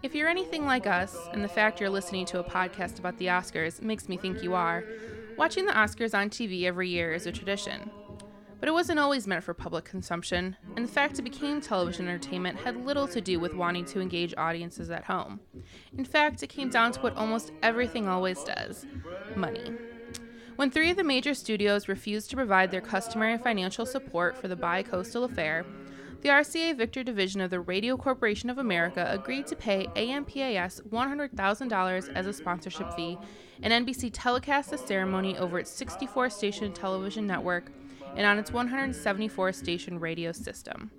If you're anything like us, and the fact you're listening to a podcast about the Oscars makes me think you are, watching the Oscars on TV every year is a tradition. But it wasn't always meant for public consumption, and the fact it became television entertainment had little to do with wanting to engage audiences at home. In fact, it came down to what almost everything always does money. When three of the major studios refused to provide their customary financial support for the bi coastal affair, the RCA Victor division of the Radio Corporation of America agreed to pay AMPAS $100,000 as a sponsorship fee, and NBC telecast the ceremony over its 64 station television network and on its 174 station radio system.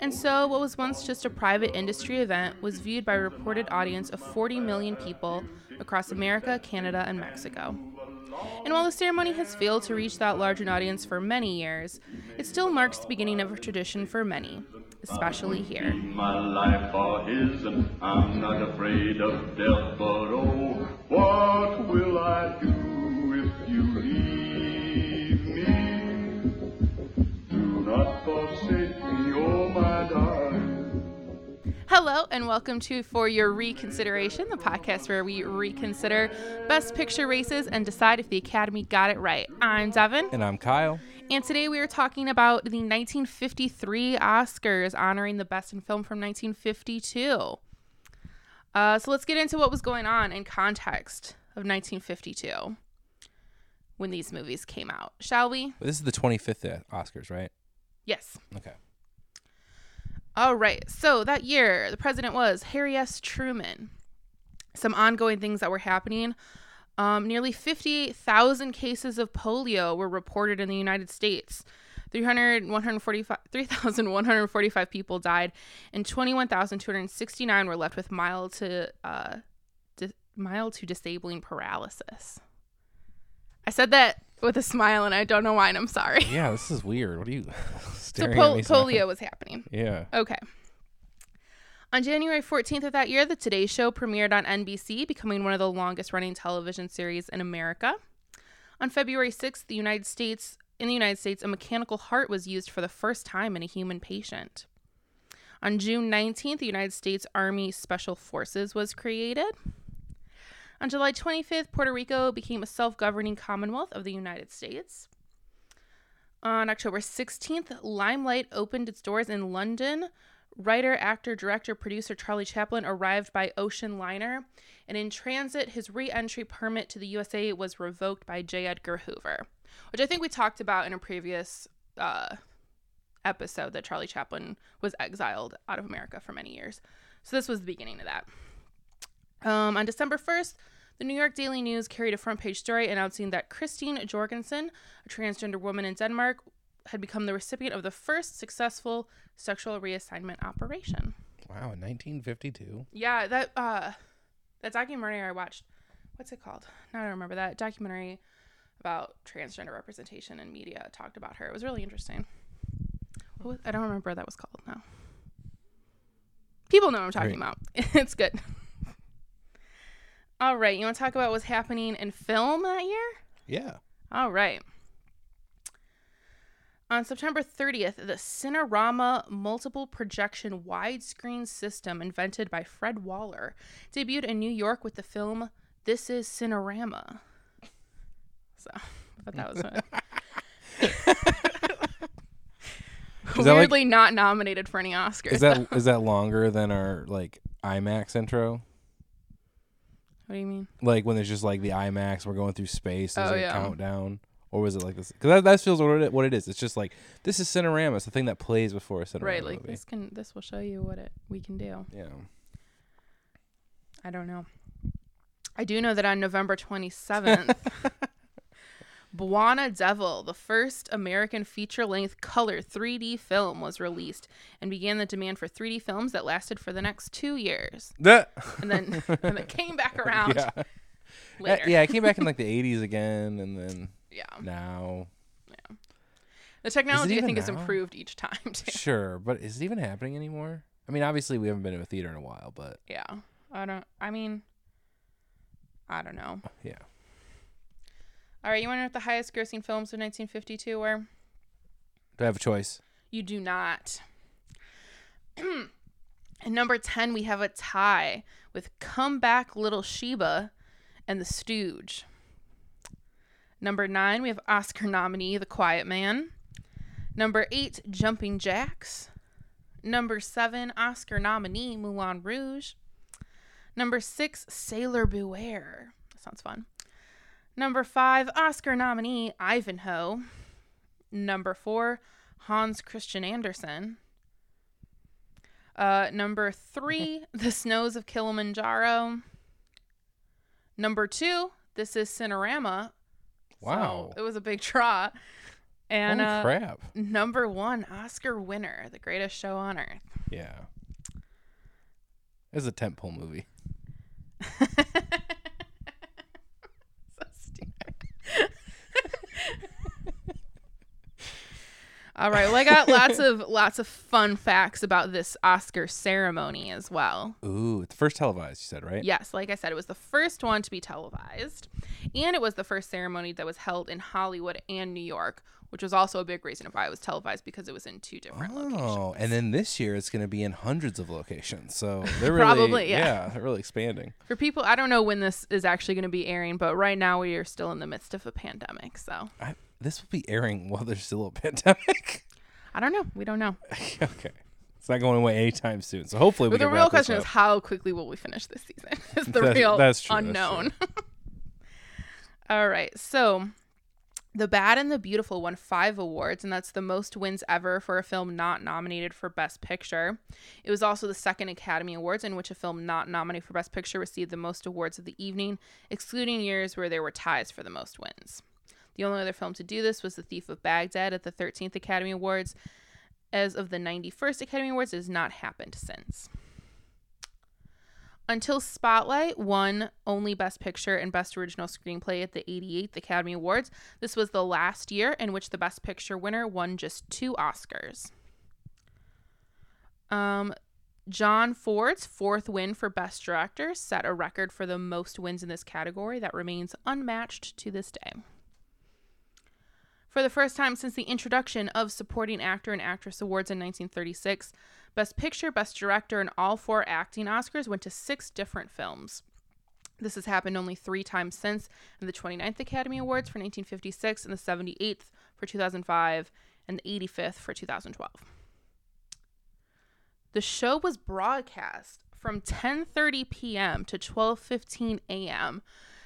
And so, what was once just a private industry event was viewed by a reported audience of 40 million people across America, Canada, and Mexico. And while the ceremony has failed to reach that large an audience for many years, it still marks the beginning of a tradition for many, especially here. my life his, I'm not afraid of death, but oh, what will I do Hello, and welcome to For Your Reconsideration, the podcast where we reconsider Best Picture races and decide if the Academy got it right. I'm Devin, And I'm Kyle. and today we are talking about the 1953 Oscars honoring the best in film from 1952. Uh, so let's get into what was going on in context of 1952 when these movies came out, shall we? This is the 25th Oscars, right? Yes. Okay. All right. So that year, the president was Harry S. Truman. Some ongoing things that were happening. Um, nearly 58,000 cases of polio were reported in the United States. 300, 145 3,145 people died, and 21,269 were left with mild to uh, di- mild to disabling paralysis. I said that with a smile, and I don't know why, and I'm sorry. Yeah, this is weird. What are you So staring pol- at so- polio was happening. Yeah. Okay. On January 14th of that year, The Today Show premiered on NBC, becoming one of the longest running television series in America. On February 6th, the United States in the United States, a mechanical heart was used for the first time in a human patient. On June 19th, the United States Army Special Forces was created. On July 25th, Puerto Rico became a self governing commonwealth of the United States. On October 16th, Limelight opened its doors in London. Writer, actor, director, producer Charlie Chaplin arrived by ocean liner, and in transit, his re entry permit to the USA was revoked by J. Edgar Hoover, which I think we talked about in a previous uh, episode that Charlie Chaplin was exiled out of America for many years. So this was the beginning of that. Um, on December 1st, the New York Daily News carried a front page story announcing that Christine Jorgensen, a transgender woman in Denmark, had become the recipient of the first successful sexual reassignment operation. Wow, in 1952. Yeah, that uh that documentary I watched, what's it called? Now I don't remember that documentary about transgender representation in media talked about her. It was really interesting. Was, I don't remember what that was called now. People know what I'm talking Right. about. it's good. All right, you want to talk about what's happening in film that year? Yeah. All right. On September 30th, the Cinerama multiple projection widescreen system invented by Fred Waller debuted in New York with the film This is Cinerama. So, I thought that was Is that like- weirdly not nominated for any Oscars. Is that is that longer than our like IMAX intro? What do you mean? Like when there's just like the IMAX, we're going through space. There's Oh, like yeah. a countdown, or was it like this? Because that, that feels what it, what it is. It's just like this is Cinerama. It's the thing that plays before a Cinerama Right, like movie. this can this will show you what it we can do. Yeah. I don't know. I do know that on November 27th, Bwana Devil, the first American feature length color 3D film, was released and began the demand for 3D films that lasted for the next two years. And then, and then came back around yeah. Later. Yeah, it came back in like the 80s again, and then Yeah. now. Yeah. The technology I think has now? improved each time too. Sure, but is it even happening anymore? I mean, obviously we haven't been to a theater in a while, but Yeah. I don't I mean I don't know. yeah. All right, you want to know what the highest grossing films of 1952 were? Do I have a choice? You do not. At number 10, we have a tie with Come Back Little Sheba and The Stooge. Number 9, we have Oscar nominee The Quiet Man. Number 8, Jumping Jacks. Number 7, Oscar nominee Moulin Rouge. Number 6, Sailor Beware. That sounds fun. Number 5, Oscar nominee Ivanhoe. Number 4, Hans Christian Andersen. Uh, number three, The Snows of Kilimanjaro. Number two, This is Cinerama. Wow. So it was a big draw. And Holy uh, crap! number one, Oscar winner, The Greatest Show on Earth. Yeah, it's a tentpole movie. All right, well, I got lots of lots of fun facts about this Oscar ceremony as well. Ooh, it's first televised. You said right? Yes, like I said, it was the first one to be televised, and it was the first ceremony that was held in Hollywood and New York, which was also a big reason why it was televised because it was in two different oh, locations. Oh, and then this year it's going to be in hundreds of locations. So they're really, Probably, yeah. they're really expanding. For people, I don't know when this is actually going to be airing, but right now we are still in the midst of a pandemic, so I, this will be airing while there's still a pandemic. I don't know. We don't know. okay, it's not going away anytime soon. So hopefully we But the real question is how quickly will we finish this season? Is the That's- real that's true, that's unknown. All right, so The Bad and the Beautiful won five awards, and that's the most wins ever for a film not nominated for Best Picture. It was also the second Academy Awards in which a film not nominated for Best Picture received the most awards of the evening, excluding years where there were ties for the most wins. The only other film to do this was The Thief of Baghdad at the 13th Academy Awards. As of the 91st Academy Awards, it has not happened since. Until Spotlight won only Best Picture and Best Original Screenplay at the 88th Academy Awards, this was the last year in which the Best Picture winner won just two Oscars. Um, John Ford's fourth win for Best Director set a record for the most wins in this category that remains unmatched to this day. For the first time since the introduction of Supporting Actor and Actress Awards in 1936, Best Picture, Best Director, and all four acting Oscars went to six different films. This has happened only three times since in the 29th Academy Awards for 1956 and the 78th for 2005 and the 85th for 2012. The show was broadcast from 10:30 p.m. to 12:15 a.m.,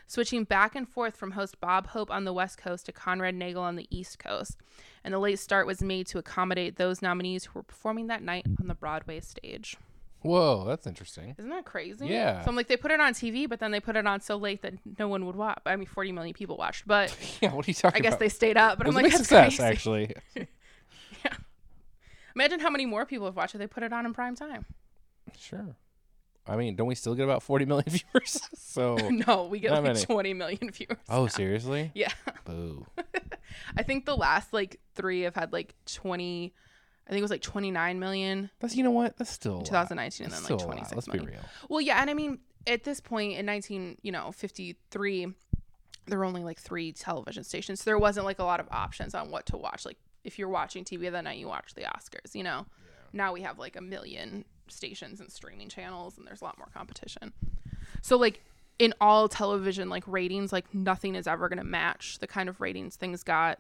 switching back and forth from host Bob Hope on the West Coast to Conrad Nagel on the East Coast. And the late start was made to accommodate those nominees who were performing that night on the Broadway stage. Whoa, that's interesting. Isn't that crazy? Yeah. So I'm like, they put it on TV, but then they put it on so late that no one would watch. I mean, 40 million people watched, but Yeah, what are you talking I guess about? they stayed up. But It I'm like, that's success, crazy. actually. Yeah. Imagine how many more people have watched it. They put it on in prime time. Sure. I mean, don't we still get about 40 million viewers? so, no, we get like many. 20 million viewers. oh, seriously? Yeah. Boo. I think the last like three have had like 20, I think it was like 29 million That's you know what? That's still a lot. 2019 and then like still 26 Let's million. be real. Well, yeah, and I mean, at this point in 19, you know, 53, there were only like three television stations. So there wasn't like a lot of options on what to watch. Like if you're watching TV that night, you watch the Oscars, you know. Now we have like a million stations and streaming channels and there's a lot more competition. So like in all television like ratings, like nothing is ever going to match the kind of ratings things got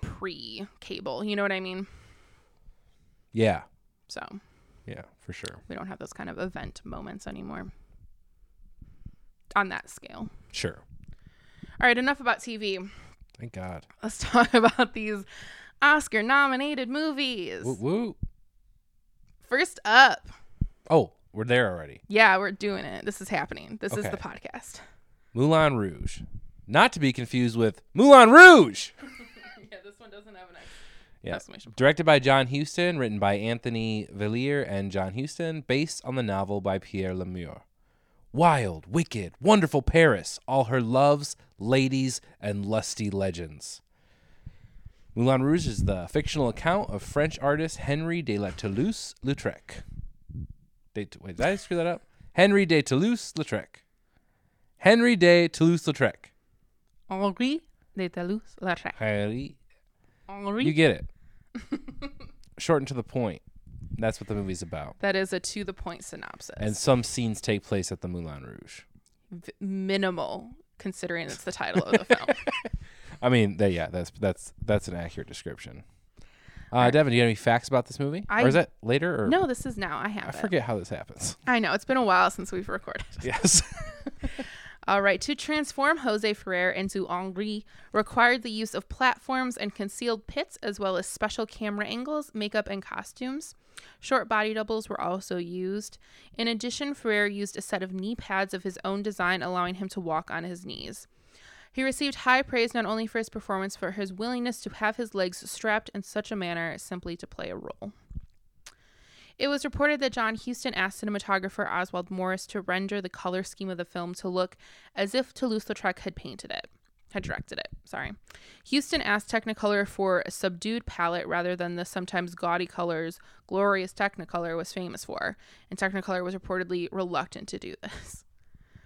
pre-cable. You know what I mean? Yeah. So Yeah, for sure. we don't have those kind of event moments anymore on that scale. Sure. All right, enough about TV. Thank God. Let's talk about these Oscar nominated movies. Woo woo. First up, Oh, we're there already. yeah, we're doing it. This is happening. This is Okay. the podcast. Moulin Rouge. Not to be confused with Moulin Rouge. yeah, this one doesn't have an Yeah. exclamation. Directed by John Huston, written by Anthony Villiers and John Huston, based on the novel by Pierre La Mure. wild, wicked, wonderful Paris, all her loves, ladies, and lusty legends. Moulin Rouge is the fictional account of French artist Henri de la Toulouse-Lautrec. De, wait, did I screw that up? Henri de Toulouse-Lautrec. Henri de Toulouse-Lautrec. Henri de Toulouse-Lautrec. Henri. Henri. You get it. Short and to the point. That's what the movie's about. that is a to the point synopsis. And some scenes take place at the Moulin Rouge. v- minimal considering it's the title of the film. I mean, that, yeah, that's that's that's an accurate description. Uh, Devin, do you have any facts about this movie? I- or is that later? Or no, this is now. I have I it. forget how this happens. I know. It's been a while since we've recorded. Yes. All right. To transform Jose Ferrer into Henri required the use of platforms and concealed pits, as well as special camera angles, makeup, and costumes. Short body doubles were also used. In addition, Ferrer used a set of knee pads of his own design, allowing him to walk on his knees. He received high praise not only for his performance, but for his willingness to have his legs strapped in such a manner simply to play a role. It was reported that John Huston asked cinematographer Oswald Morris to render the color scheme of the film to look as if Toulouse-Lautrec had painted it, had directed it. Sorry. Huston asked Technicolor for a subdued palette rather than the sometimes gaudy colors glorious Technicolor was famous for, and Technicolor was reportedly reluctant to do this.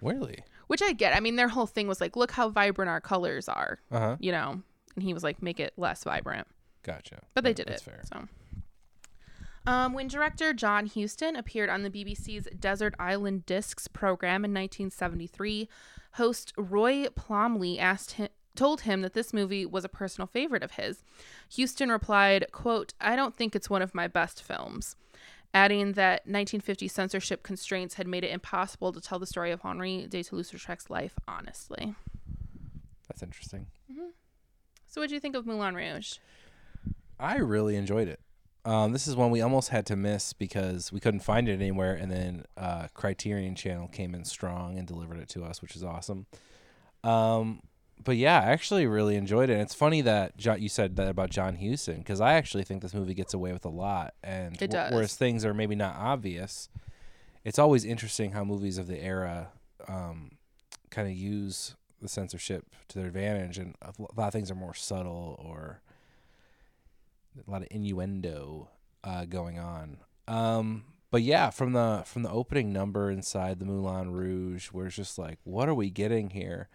really? Which I get. I mean, their whole thing was like, look how vibrant our colors are, Uh huh. you know. And he was like, make it less vibrant. Gotcha. But they did that's it. fair. So, um, when director John Huston appeared on the BBC's Desert Island Discs program in 1973, host Roy Plomley asked him. Told him that this movie was a personal favorite of his. Huston replied, quote, I don't think it's one of my best films, adding that 1950 censorship constraints had made it impossible to tell the story of Henri de Toulouse-Lautrec's life honestly. That's interesting. So what do you think of Moulin Rouge? I really enjoyed it. Um, this is one we almost had to miss because we couldn't find it anywhere, and then uh, Criterion Channel came in strong and delivered it to us, which is awesome. Um, but yeah, I actually really enjoyed it. And it's funny that John, you said that about John Huston because I actually think this movie gets away with a lot, and It does. whereas things are maybe not obvious, it's always interesting how movies of the era um, kind of use the censorship to their advantage, and a lot of things are more subtle or a lot of innuendo uh, going on. Um, but yeah, from the from the opening number inside the Moulin Rouge, where it's just like, what are we getting here?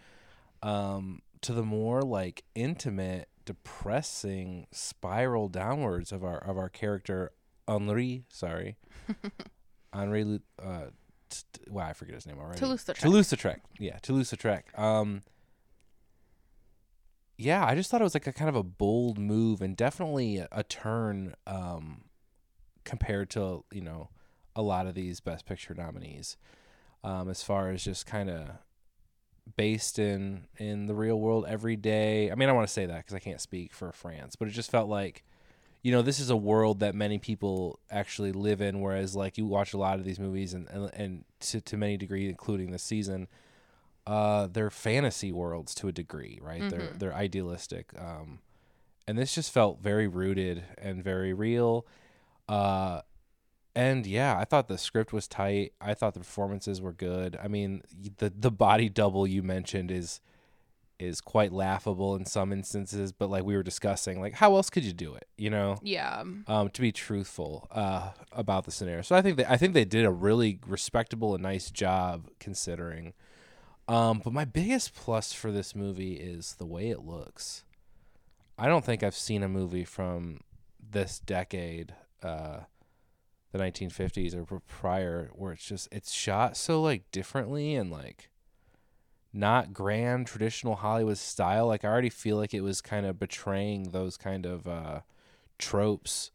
Um, to the more like intimate, depressing spiral downwards of our of our character Henri. Sorry, Henri. Uh, t- wow, I forget his name already. Toulouse-Lautrec. Toulouse-Lautrec. Yeah, Toulouse-Lautrec. Um, yeah, I just thought it was like a kind of a bold move and definitely a, a turn um, compared to you know a lot of these Best Picture nominees, um, as far as just kind of based in in the real world every day. I mean, I want to say that because I can't speak for France, but it just felt like you know this is a world that many people actually live in whereas like you watch a lot of these movies and and, and to, to many degree including this season uh they're fantasy worlds to a degree right? They're they're idealistic um and this just felt very rooted and very real. Uh and yeah i thought the script was tight i thought the performances were good i mean the the body double you mentioned is is quite laughable in some instances but like we were discussing like how else could you do it you know Yeah. um, to be truthful uh, about the scenario. So I think they, I think they did a really respectable and nice job considering. Um, but my biggest plus for this movie is the way it looks. I don't think I've seen a movie from this decade, uh, the 1950s or prior, where it's just it's shot so like differently and like not grand traditional Hollywood style. Like I already feel like it was kind of betraying those kind of uh, tropes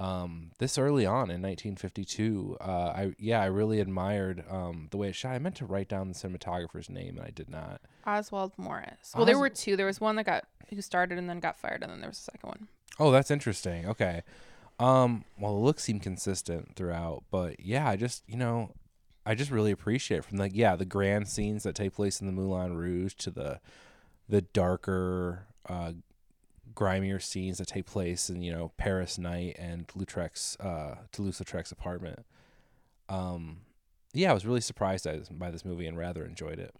um, this early on in 1952. Uh, I yeah, I really admired um, the way it shot. I meant to write down the cinematographer's name and I did not. Oswald Morris. Well, there were two. There was one that got who started and then got fired, and then there was a second one. Oh, that's interesting. Okay. Um, well, the looks seem consistent throughout, but yeah, I just you know, I just really appreciate from like yeah the grand scenes that take place in the Moulin Rouge to the the darker, uh, grimier scenes that take place in you know Paris night and Lautrec's uh, Toulouse-Lautrec's apartment. Um, yeah, I was really surprised by this movie and rather enjoyed it.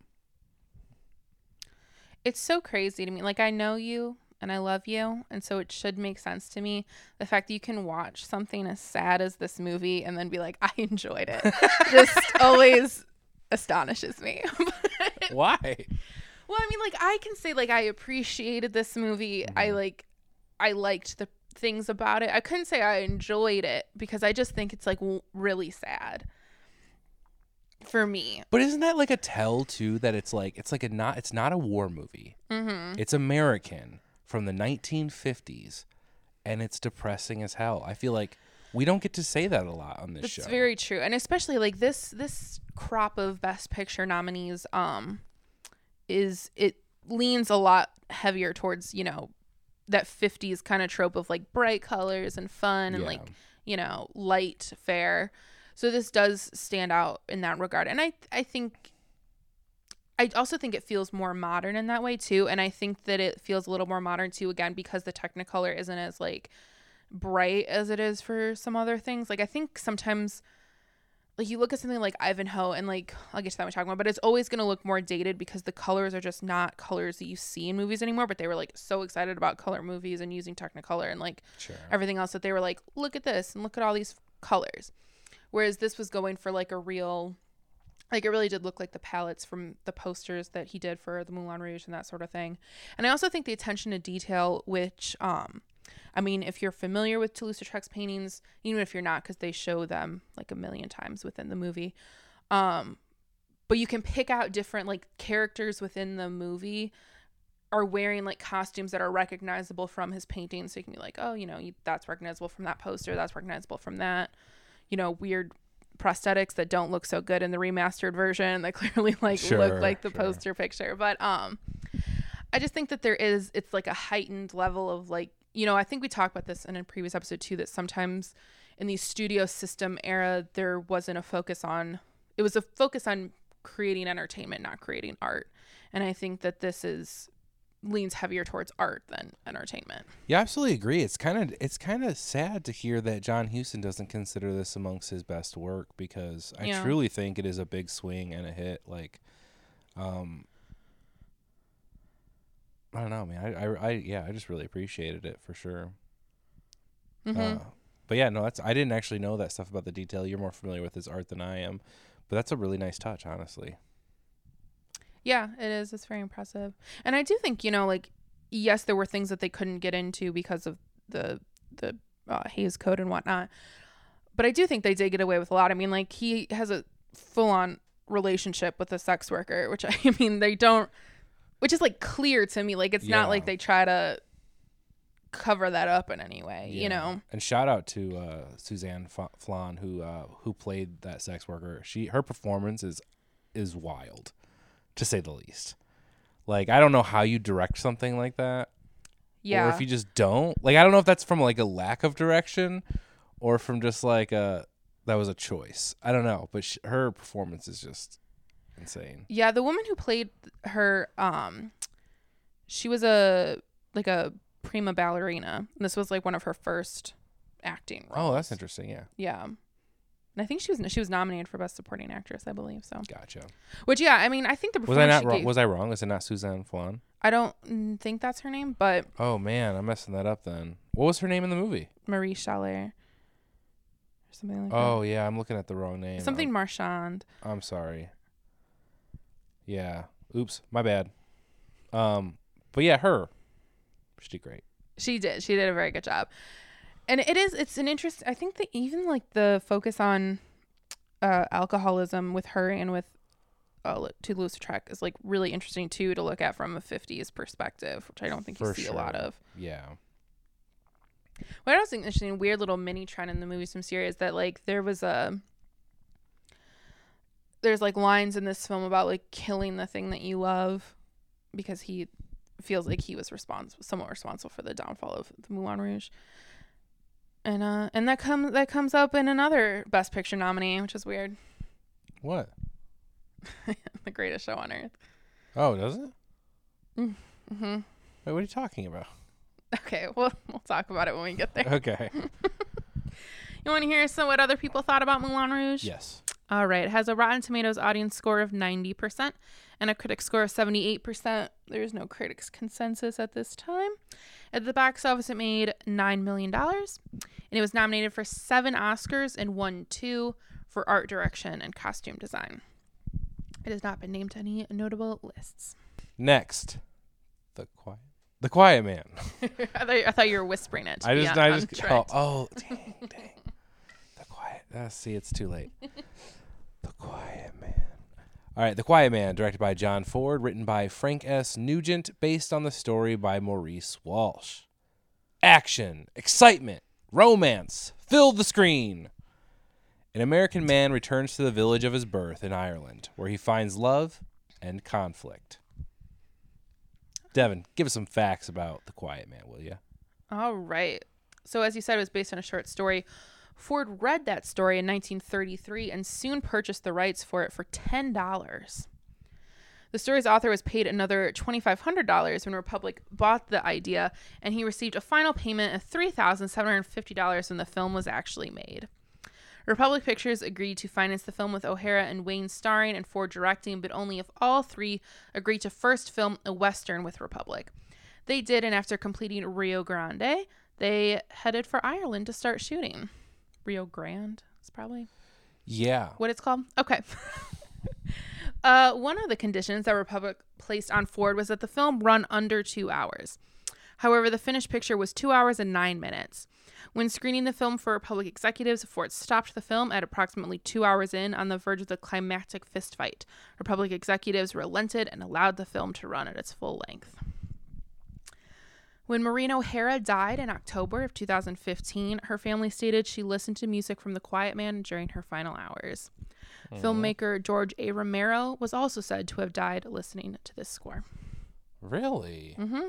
It's so crazy to me. Like I know you and I love you, and so it should make sense to me. The fact that you can watch something as sad as this movie and then be like, I enjoyed it, just always astonishes me. Why? Well, I mean, like I can say like I appreciated this movie. I like I liked the things about it. I couldn't say I enjoyed it because I just think it's like w- really sad for me. But isn't that like a tell too that it's like it's like a not it's not a war movie. Mm-hmm. It's American from the 1950s, and it's depressing as hell. I feel like we don't get to say that a lot on this That's show. It's very true, and especially like this this crop of Best Picture nominees, um, is it leans a lot heavier towards you know that 50s kind of trope of like bright colors and fun and Yeah. like you know light fare. So this does stand out in that regard, and I I think. I also think it feels more modern in that way too, and I think that it feels a little more modern too again because the Technicolor isn't as like bright as it is for some other things. Like I think sometimes like you look at something like Ivanhoe and like I'll get to that when we talk about, but it's always gonna look more dated because the colors are just not colors that you see in movies anymore. But they were like so excited about color movies and using Technicolor and like Sure. everything else that they were like, look at this and look at all these colors. Whereas this was going for like a real like it really did look like the palettes from the posters that he did for the Moulin Rouge and that sort of thing. And I also think the attention to detail, which um I mean, if you're familiar with Toulouse-Lautrec's paintings, even if you're not, because they show them like a million times within the movie, um, but you can pick out different like characters within the movie are wearing like costumes that are recognizable from his paintings. So you can be like, oh, you know, that's recognizable from that poster. That's recognizable from that. You know, weird prosthetics that don't look so good in the remastered version that clearly like Sure, look like the sure. poster picture. But um, I just think that there is it's like a heightened level of like you know I think we talked about this in a previous episode too that sometimes in the studio system era there wasn't a focus on it was a focus on creating entertainment not creating art and I think that this is leans heavier towards art than entertainment. Yeah, I absolutely agree. It's kind of it's kind of sad to hear that John Huston doesn't consider this amongst his best work because I Yeah. truly think it is a big swing and a hit. Like, um, I don't know, man. I, I, I yeah, I just really appreciated it for sure. Mhm. Uh, but yeah, no, that's I didn't actually know that stuff about the detail. You're more familiar with his art than I am, but that's a really nice touch, honestly. Yeah, it is. It's very impressive. And I do think, you know, like yes, there were things that they couldn't get into because of the the uh, Hays Code and whatnot. But I do think they did get away with a lot. I mean, like he has a full on relationship with a sex worker, which I mean they don't which is like clear to me. Like it's Yeah. not like they try to cover that up in any way, you know. And shout out to uh, Suzanne F- Flan who uh, who played that sex worker. She her performance is is wild, to say the least. Like I don't know how you direct something like that, Yeah. or if you just don't. Like I don't know if that's from like a lack of direction, or from just like a that was a choice. I don't know, but sh- her performance is just insane. Yeah, the woman who played her, um, she was a like a prima ballerina. And this was like one of her first acting roles. Oh, that's interesting. Yeah, Yeah, and I think she was she was nominated for best supporting actress, I believe. So, gotcha. which yeah, I mean, I think the Was I not wrong? gave- Was I wrong? Is it not Suzanne Flan? I don't think that's her name, but Oh man, I'm messing that up. Then what was her name in the movie? Marie Chalet or something like that. Oh yeah, I'm looking at the wrong name. Something Marchand. I'm, I'm sorry. Yeah. Oops, my bad. Um, but yeah, her. She did great. She did. She did a very good job. And it is it's an interest I think that even like the focus on uh alcoholism with her and with uh Toulouse-Lautrec is like really interesting too to look at from a 50s perspective, which I don't think you For see a lot of. Yeah. What I was interesting, weird little mini trend in the movie some series that like there was a there's like lines in this film about like killing the thing that you love because he feels like he was responsible somewhat responsible for the downfall of the Moulin Rouge. And uh and that comes that comes up in another best picture nominee, which is weird. What? the greatest show on earth. Oh, does it? mm-hmm Wait, what are you talking about? Okay, well we'll talk about it when we get there. Okay. You want to hear some what other people thought about Moulin Rouge? yes. All right. It has a Rotten Tomatoes audience score of 90% and a critic score of 78%. There's no critics consensus at this time. At the box office, it made $9 million. And it was nominated for seven Oscars and won two for art direction and costume design. It has not been named to any notable lists. Next, the quiet, the quiet man. I, thought, I thought you were whispering it. I just, on- I just, oh, oh, dang, dang. The quiet. Uh, see, it's too late. the quiet man. All right, The Quiet Man, directed by John Ford, written by Frank S. Nugent, based on the story by Maurice Walsh. Action, excitement, romance, fill the screen. An American man returns to the village of his birth in Ireland, where he finds love and conflict. Devin, give us some facts about The Quiet Man, will you? All right. So, as you said, it was based on a short story. Ford read that story in 1933 and soon purchased the rights for it for $10. The story's author was paid another $2,500 when Republic bought the idea, and he received a final payment of $3,750 when the film was actually made. Republic Pictures agreed to finance the film with O'Hara and Wayne starring and Ford directing, but only if all three agreed to first film a Western with Republic. They did, and after completing Rio Grande, they headed for Ireland to start shooting. Rio Grande is probably Yeah. what it's called. Okay. uh, one of the conditions that Republic placed on Ford was that the film run under two hours. However, the finished picture was two hours and nine minutes. When screening the film for Republic executives, Ford stopped the film at approximately two hours in on the verge of the climactic fistfight. Republic executives relented and allowed the film to run at its full length. When Maureen O'Hara died in October of 2015, her family stated she listened to music from The Quiet Man during her final hours. Filmmaker George A. Romero was also said to have died listening to this score. Really? Mm-hmm.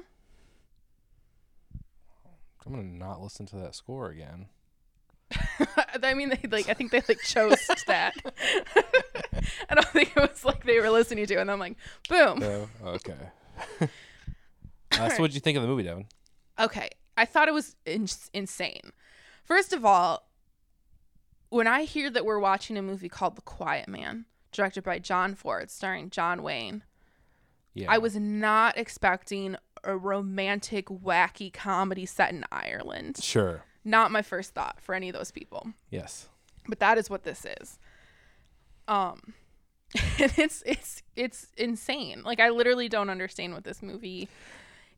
I'm gonna not listen to that score again. I mean, they like I think they like chose that. I don't think it was like they were listening to, it, and I'm like, boom. No. Okay. uh, so, what'd you think of the movie, Devin? Okay, I thought it was in- insane. First of all, when I hear that we're watching a movie called The Quiet Man, directed by John Ford, starring John Wayne, Yeah. I was not expecting a romantic, wacky comedy set in Ireland. sure. Not my first thought for any of those people. Yes. But that is what this is. Um and it's it's it's insane. Like I literally don't understand what this movie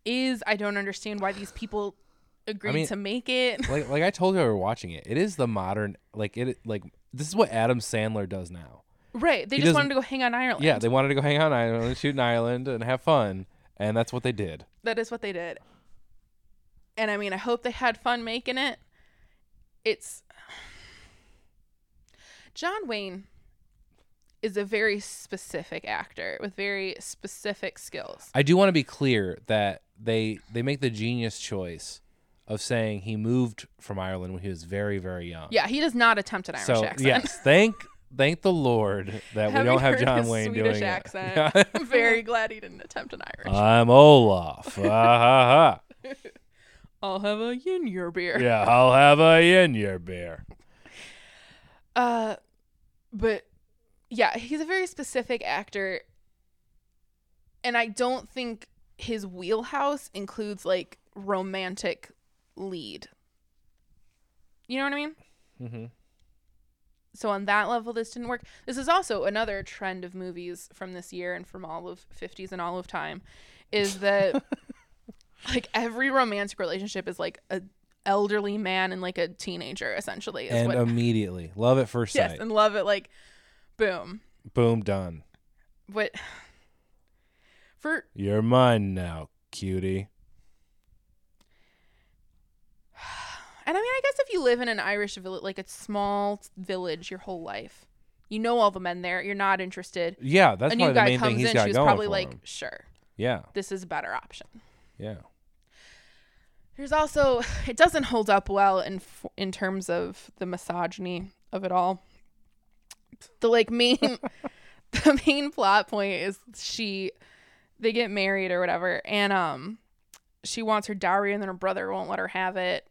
is. I don't understand why these people agreed mean- to make it. Like, like I told you, we were watching it. It is the modern, like it, like this is what Adam Sandler does now. Right. They He just wanted to go hang on Ireland. Yeah, they wanted to go hang on Ireland, shoot in Ireland, and have fun, and that's what they did. that is what they did. And I mean, I hope they had fun making it. It's John Wayne is a very specific actor with very specific skills. I do want to be clear that they they make the genius choice of saying he moved from Ireland when he was very very young. Yeah, he does not attempt an Irish So accent. yes, thank thank the Lord that we don't have John Wayne Swedish doing accent, it. I'm very glad he didn't attempt an Irish. I'm Olaf. Ha ha ha. I'll have a yin your beer. Yeah, I'll have a in your beer. Uh, but yeah, he's a very specific actor, and I don't think his wheelhouse includes like romantic lead. You know what I mean? Mm-hmm. So on that level, this didn't work. This is also another trend of movies from this year and from all of 50s and all of time, is that like every romantic relationship is like a elderly man and like a teenager essentially. Is And what, immediately, love at first yes, sight. and love it like, boom. Boom, done. What for You're mine now, cutie. and I mean, I guess if you live in an Irish village, like a small village, your whole life, you know all the men there. You're not interested. Yeah, that's a new guy main thing comes he's in. got She was probably like, him. sure, Yeah, this is a better option. yeah. There's also it doesn't hold up well in in terms of the misogyny of it all. The like main the main plot point is she they get married or whatever and um she wants her dowry and then her brother won't let her have it.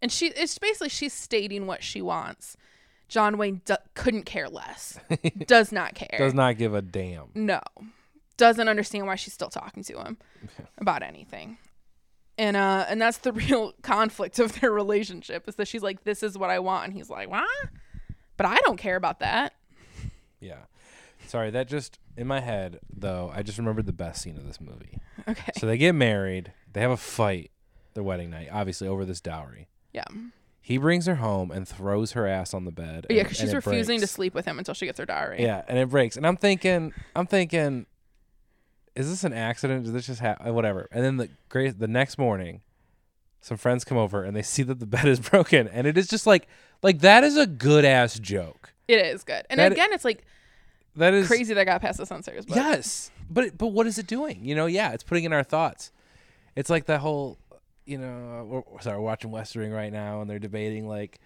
And she it's basically she's stating what she wants John Wayne do- couldn't care less. Does not care. Does not give a damn. No. Doesn't understand why she's still talking to him about anything. And uh and that's the real conflict of their relationship is that she's like, This is what I want and he's like, What? But I don't care about that. Yeah. Sorry, that just in my head though. I just remembered the best scene of this movie. Okay. So they get married. They have a fight their wedding night, obviously over this dowry. yeah. He brings her home and throws her ass on the bed. Yeah, because she's refusing to sleep with him until she gets her dowry. Yeah, and it breaks. And I'm thinking, I'm thinking, is this an accident? Did this just happen? Uh, whatever. And then the great, the next morning, some friends come over and they see that the bed is broken, and it is just like, like that is a good ass joke. It is good. And That- again, it's like That is crazy that got past the censors. But Yes, but but what is it doing? You know, yeah, it's putting in our thoughts. It's like that whole, you know, we're, sorry, we're watching West Wing right now, and they're debating like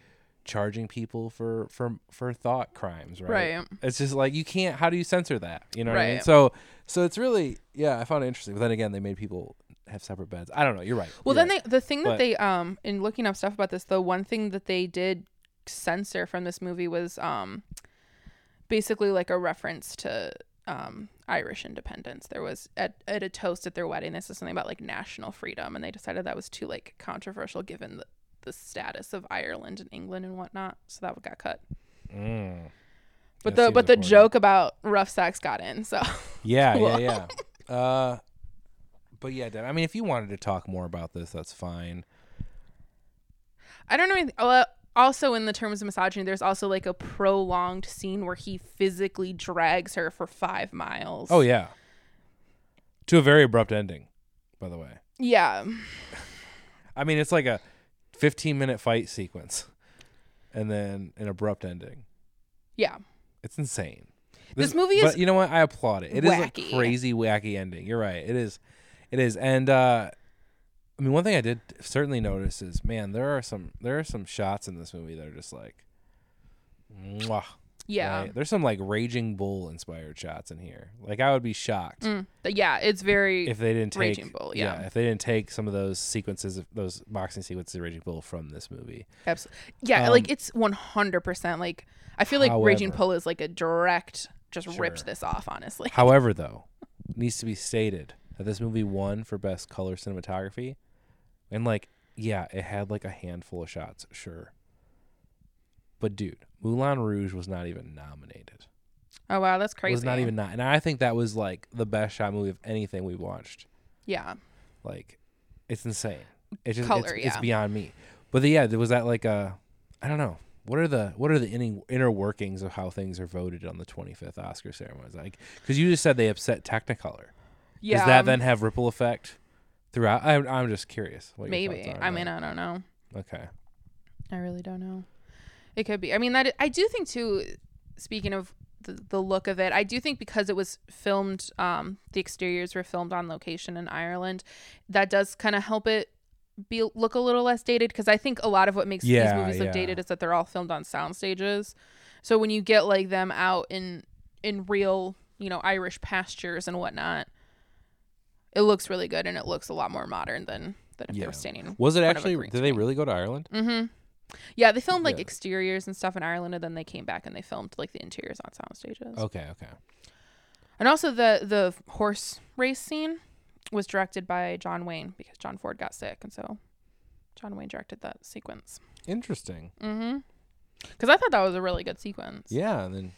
charging people for for for thought crimes, right? Right. It's just like you can't. How do you censor that? You know what I mean? So so it's really yeah, I found it interesting. But then again, they made people have separate beds. I don't know. You're right. Well, You're then right. they the thing that they um in looking up stuff about this, the one thing that they did censor from this movie was um basically like a reference to um Irish independence. There was at at a toast at their wedding. This is something about like national freedom, and they decided that was too like controversial given the the status of Ireland and England and whatnot. So that got cut. Mm. But the but the important. joke about rough sex got in. So Yeah, Cool. yeah, yeah. Uh, but yeah, I mean, if you wanted to talk more about this, that's fine. I don't know. anything- Well, also in the terms of misogyny, there's also like a prolonged scene where he physically drags her for five miles. Oh yeah. To a very abrupt ending, by the way. yeah, I mean, it's like a 15 minute fight sequence, and then an abrupt ending. yeah. It's insane. This movie is but you know what? I applaud it. It is wacky. a crazy, wacky ending. You're right. It is. It is. And uh, I mean, one thing I did certainly notice is, man, there are some there are some shots in this movie that are just like, mwah, Yeah, right? There's some like Raging Bull inspired shots in here. Like I would be shocked Mm. Yeah. It's very if they didn't take Raging Bull, yeah. if they didn't take some of those sequences of those boxing sequences of Raging Bull from this movie. absolutely. Yeah, Um, like it's 100. percent Like I feel like Raging Bull is like a direct, just Sure. ripped this off. Honestly, However, though, needs to be stated that this movie won for best color cinematography, and like, yeah, it had like a handful of shots, sure. But dude, Moulin Rouge was not even nominated. oh wow, that's crazy. It Was not even not, and I think that was like the best shot movie of anything we've watched. Yeah, Like, it's insane. It's just Color, it's, it's beyond me. But the, yeah, there was that like a, I don't know. What are the what are the inner, inner workings of how things are voted on the 25th Oscar ceremonies? Like, because you just said they upset Technicolor. yeah. Does that um, then have ripple effect throughout? I'm, I'm just curious. What your maybe? thoughts are on I mean, that. I don't know. okay. I really don't know. It could be. I mean, that I do think too. Speaking of the, the look of it, I do think because it was filmed, um, the exteriors were filmed on location in Ireland. That does kind of help it be look a little less dated. Because I think a lot of what makes Yeah, these movies look yeah. dated is that they're all filmed on sound stages. So when you get like them out in in real, you know, Irish pastures and whatnot, it looks really good and it looks a lot more modern than than if they were standing. Was it actually? Did they really go to Ireland? Mm-hmm. Yeah, they filmed like Yeah. exteriors and stuff in Ireland, and then they came back and they filmed like the interiors on sound stages. Okay. Okay. And also the the horse race scene was directed by John Wayne because John Ford got sick, and so John Wayne directed that sequence. Interesting. Mm-hmm. Because I thought that was a really good sequence. Yeah. And then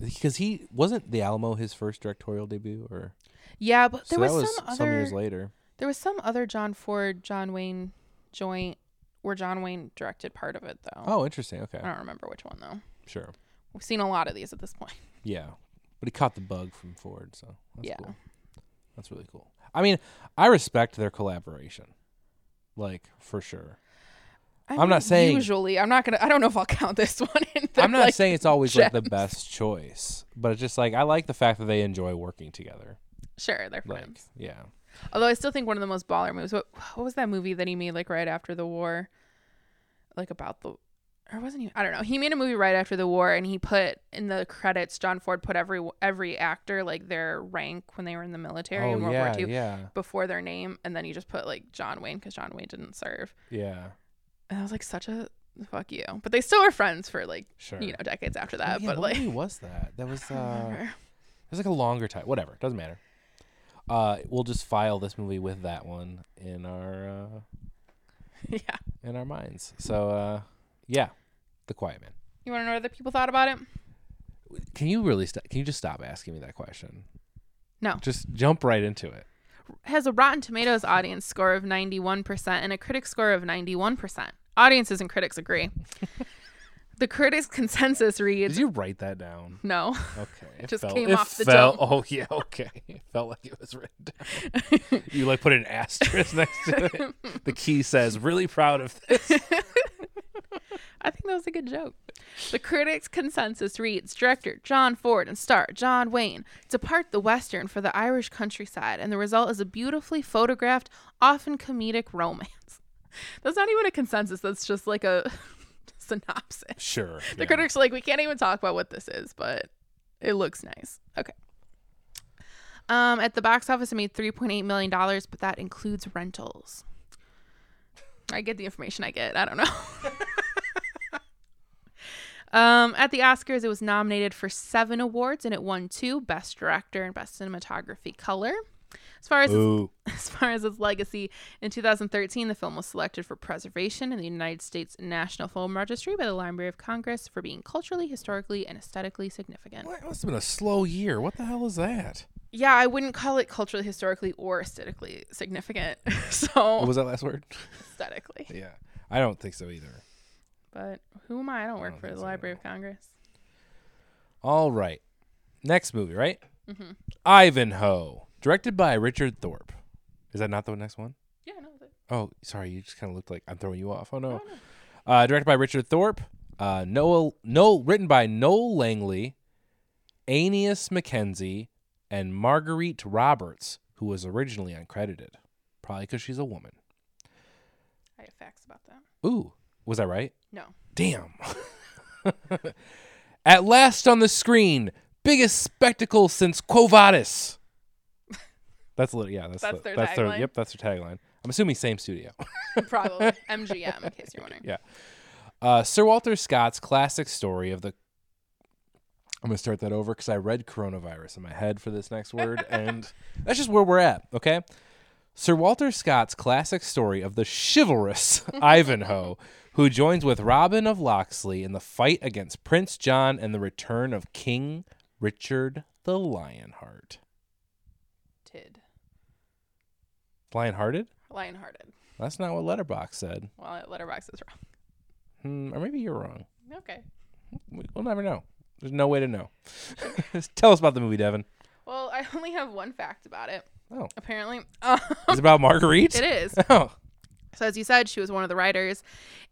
because he wasn't the Alamo his first directorial debut, or Yeah, but there so was, was some other some years later. there was some other John Ford John Wayne joint where John Wayne directed part of it though. Oh, interesting. Okay. I don't remember which one though. Sure. We've seen a lot of these at this point. Yeah. But he caught the bug from Ford, so that's Yeah. cool. That's really cool. I mean, I respect their collaboration. Like, for sure. I I'm not saying- usually. I'm not gonna. I don't know if I'll count this one. In the, I'm not like, saying it's always like the best choice, but it's just like I like the fact that they enjoy working together. Sure, they're Like, friends. yeah. Although I still think one of the most baller movies. What, what was that movie that he made like right after the war? Like about the, or wasn't he? I don't know. He made a movie right after the war, and he put in the credits. John Ford put every every actor like their rank when they were in the military Oh in World yeah, War II yeah, before their name, and then he just put like John Wayne because John Wayne didn't serve. yeah. And I was like such a fuck you. But they still were friends for like Sure. you know decades after Oh, that. yeah, but what like movie was that? That was uh, it was like a longer time. Whatever, doesn't matter. Uh, we'll just file this movie with that one in our uh, yeah. in our minds. So uh, yeah, The Quiet Man. You want to know what other people thought about it? Can you really st- can you just stop asking me that question? No. Just jump right into it. has a Rotten Tomatoes audience score of 91% and a critic score of 91%. Audiences and critics agree. the critics' consensus reads Did you write that down? no. Okay. It just felt- came it off the felt, dome. Oh yeah, okay. It felt like it was written down. you like put an asterisk next to it. The key says, "Really proud of this." I think that was a good joke. The critics' consensus reads Director John Ford and star John Wayne depart the Western for the Irish countryside, and the result is a beautifully photographed, often comedic romance. That's not even a consensus, that's just like a synopsis. Sure. The yeah. critics are like, we can't even talk about what this is, but it looks nice. Okay. Um, at the box office, it made three point eight million dollars, but that includes rentals. I get the information I get. I don't know. um, at the Oscars, it was nominated for seven awards, and it won two: Best Director and Best Cinematography Color. As far as its, as far as its legacy, in 2013, the film was selected for preservation in the United States National Film Registry by the Library of Congress for being culturally, historically, and aesthetically significant. Well, it must have been a slow year. What the hell is that? Yeah, I wouldn't call it culturally, historically, or aesthetically significant. so What was that last word? aesthetically, Yeah. I don't think so either. but who am I? I don't work don't for the so, Library of Congress. All right. Next movie, right? Mm-hmm. Ivanhoe, directed by Richard Thorpe. Is that not the next one? Yeah, no. Oh, sorry. You just kind of looked like I'm throwing you off. Oh no. Uh, directed by Richard Thorpe. Uh, Noel, Noel, written by Noel Langley, Aeneas Mackenzie, and Marguerite Roberts, who was originally uncredited, probably because she's a woman. I have facts about that. Ooh, was I right? No. Damn. At last on the screen, biggest spectacle since Quo Vadis. That's lit- yeah. That's, That's the- their that's tagline? Yep, that's their tagline. I'm assuming same studio. Probably MGM, in case you're wondering. Yeah. Uh, Sir Walter Scott's classic story of the. I'm gonna start that over because I read coronavirus in my head for this next word, and that's just where we're at. Okay. Sir Walter Scott's classic story of the chivalrous Ivanhoe, who joins with Robin of Locksley in the fight against Prince John and the return of King Richard the Lionheart. Tid. Lionhearted? Lionhearted. That's not what Letterboxd said. Well, Letterboxd is wrong. Hmm, or maybe you're wrong. Okay. We- We'll never know. There's no way to know. Tell us about the movie, Devin. Well, I only have one fact about it. Oh. Apparently, um, It's about Marguerite? it is. Oh. So, as you said, she was one of the writers.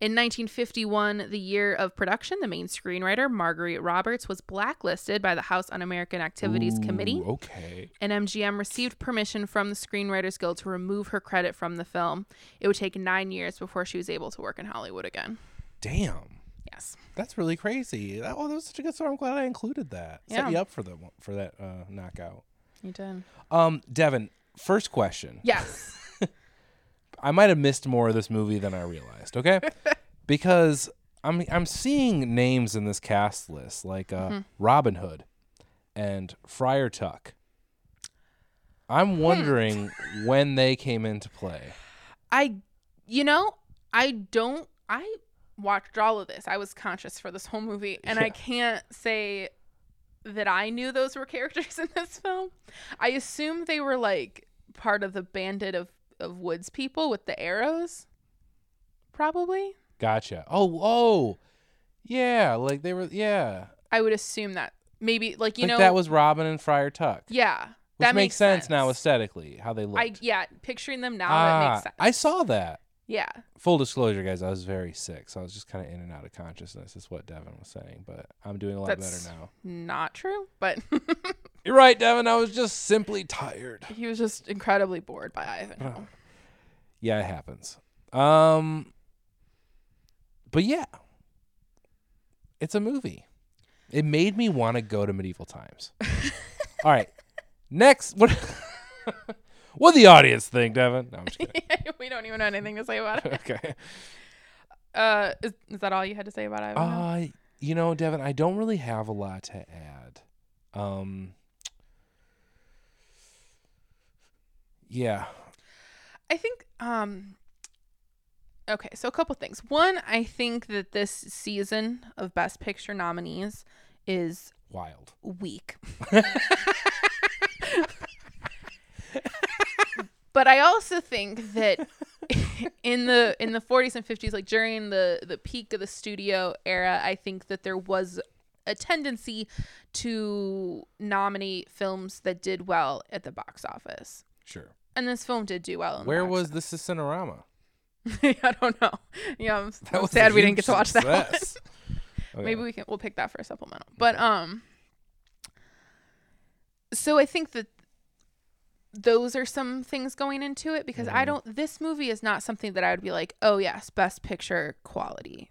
In 1951, the year of production, the main screenwriter, Marguerite Roberts, was blacklisted by the House Un American Activities Committee, Okay. and MGM received permission from the Screenwriters Guild to remove her credit from the film. It would take nine years before she was able to work in Hollywood again. Damn. Yes. That's really crazy. That, oh, that was such a good story. I'm glad I included that. Yeah. Set you up for the for that uh, knockout. You did. Um, Devin, first question. Yes. I might have missed more of this movie than I realized. Okay, because I'm I'm seeing names in this cast list like uh, Mm-hmm. Robin Hood and Friar Tuck. I'm Hmm. wondering when they came into play. I, you know, I don't. I watched all of this. I was conscious for this whole movie, and I can't say that I knew those were characters in this film. I assume they were like part of the bandit of of woods people with the arrows. Probably, Gotcha. Oh, oh, yeah. Like they were. Yeah. I would assume that maybe like you like know that was Robin and Friar Tuck. yeah. Which that makes sense, now aesthetically how they look. I yeah, picturing them now ah, that makes sense. I saw that. Yeah, Full disclosure, guys, I was very sick, so I was just kind of in and out of consciousness. Is what Devin was saying, but I'm doing a lot That's- better now. not true, but You're right, Devin. I was just simply tired. he was just incredibly bored by Ivanhoe. Yeah, it happens. Um, but yeah, it's a movie. It made me want to go to medieval times. All right, next, what? what the audience think, Devin? No, I'm just kidding. we don't even have anything to say about it. okay. Uh, is, is that all you had to say about Ivanhoe? Uh, you know, Devin, I don't really have a lot to add. Um, yeah, I think um okay, so a couple things. One, I think that this season of best picture nominees is wild. weak. but I also think that in the in the 40s and 50s like during the the peak of the studio era, I think that there was a tendency to nominate films that did well at the box office. Sure. And this film did do well. In the Where was this is Cinerama? I don't know. Yeah, I'm, That I'm sad we didn't get to watch that one. Okay. Maybe we can we'll pick that for a supplemental. But um so I think that those are some things going into it because I Mhm. don't this movie is not something that I would be like, "Oh yes, best picture quality."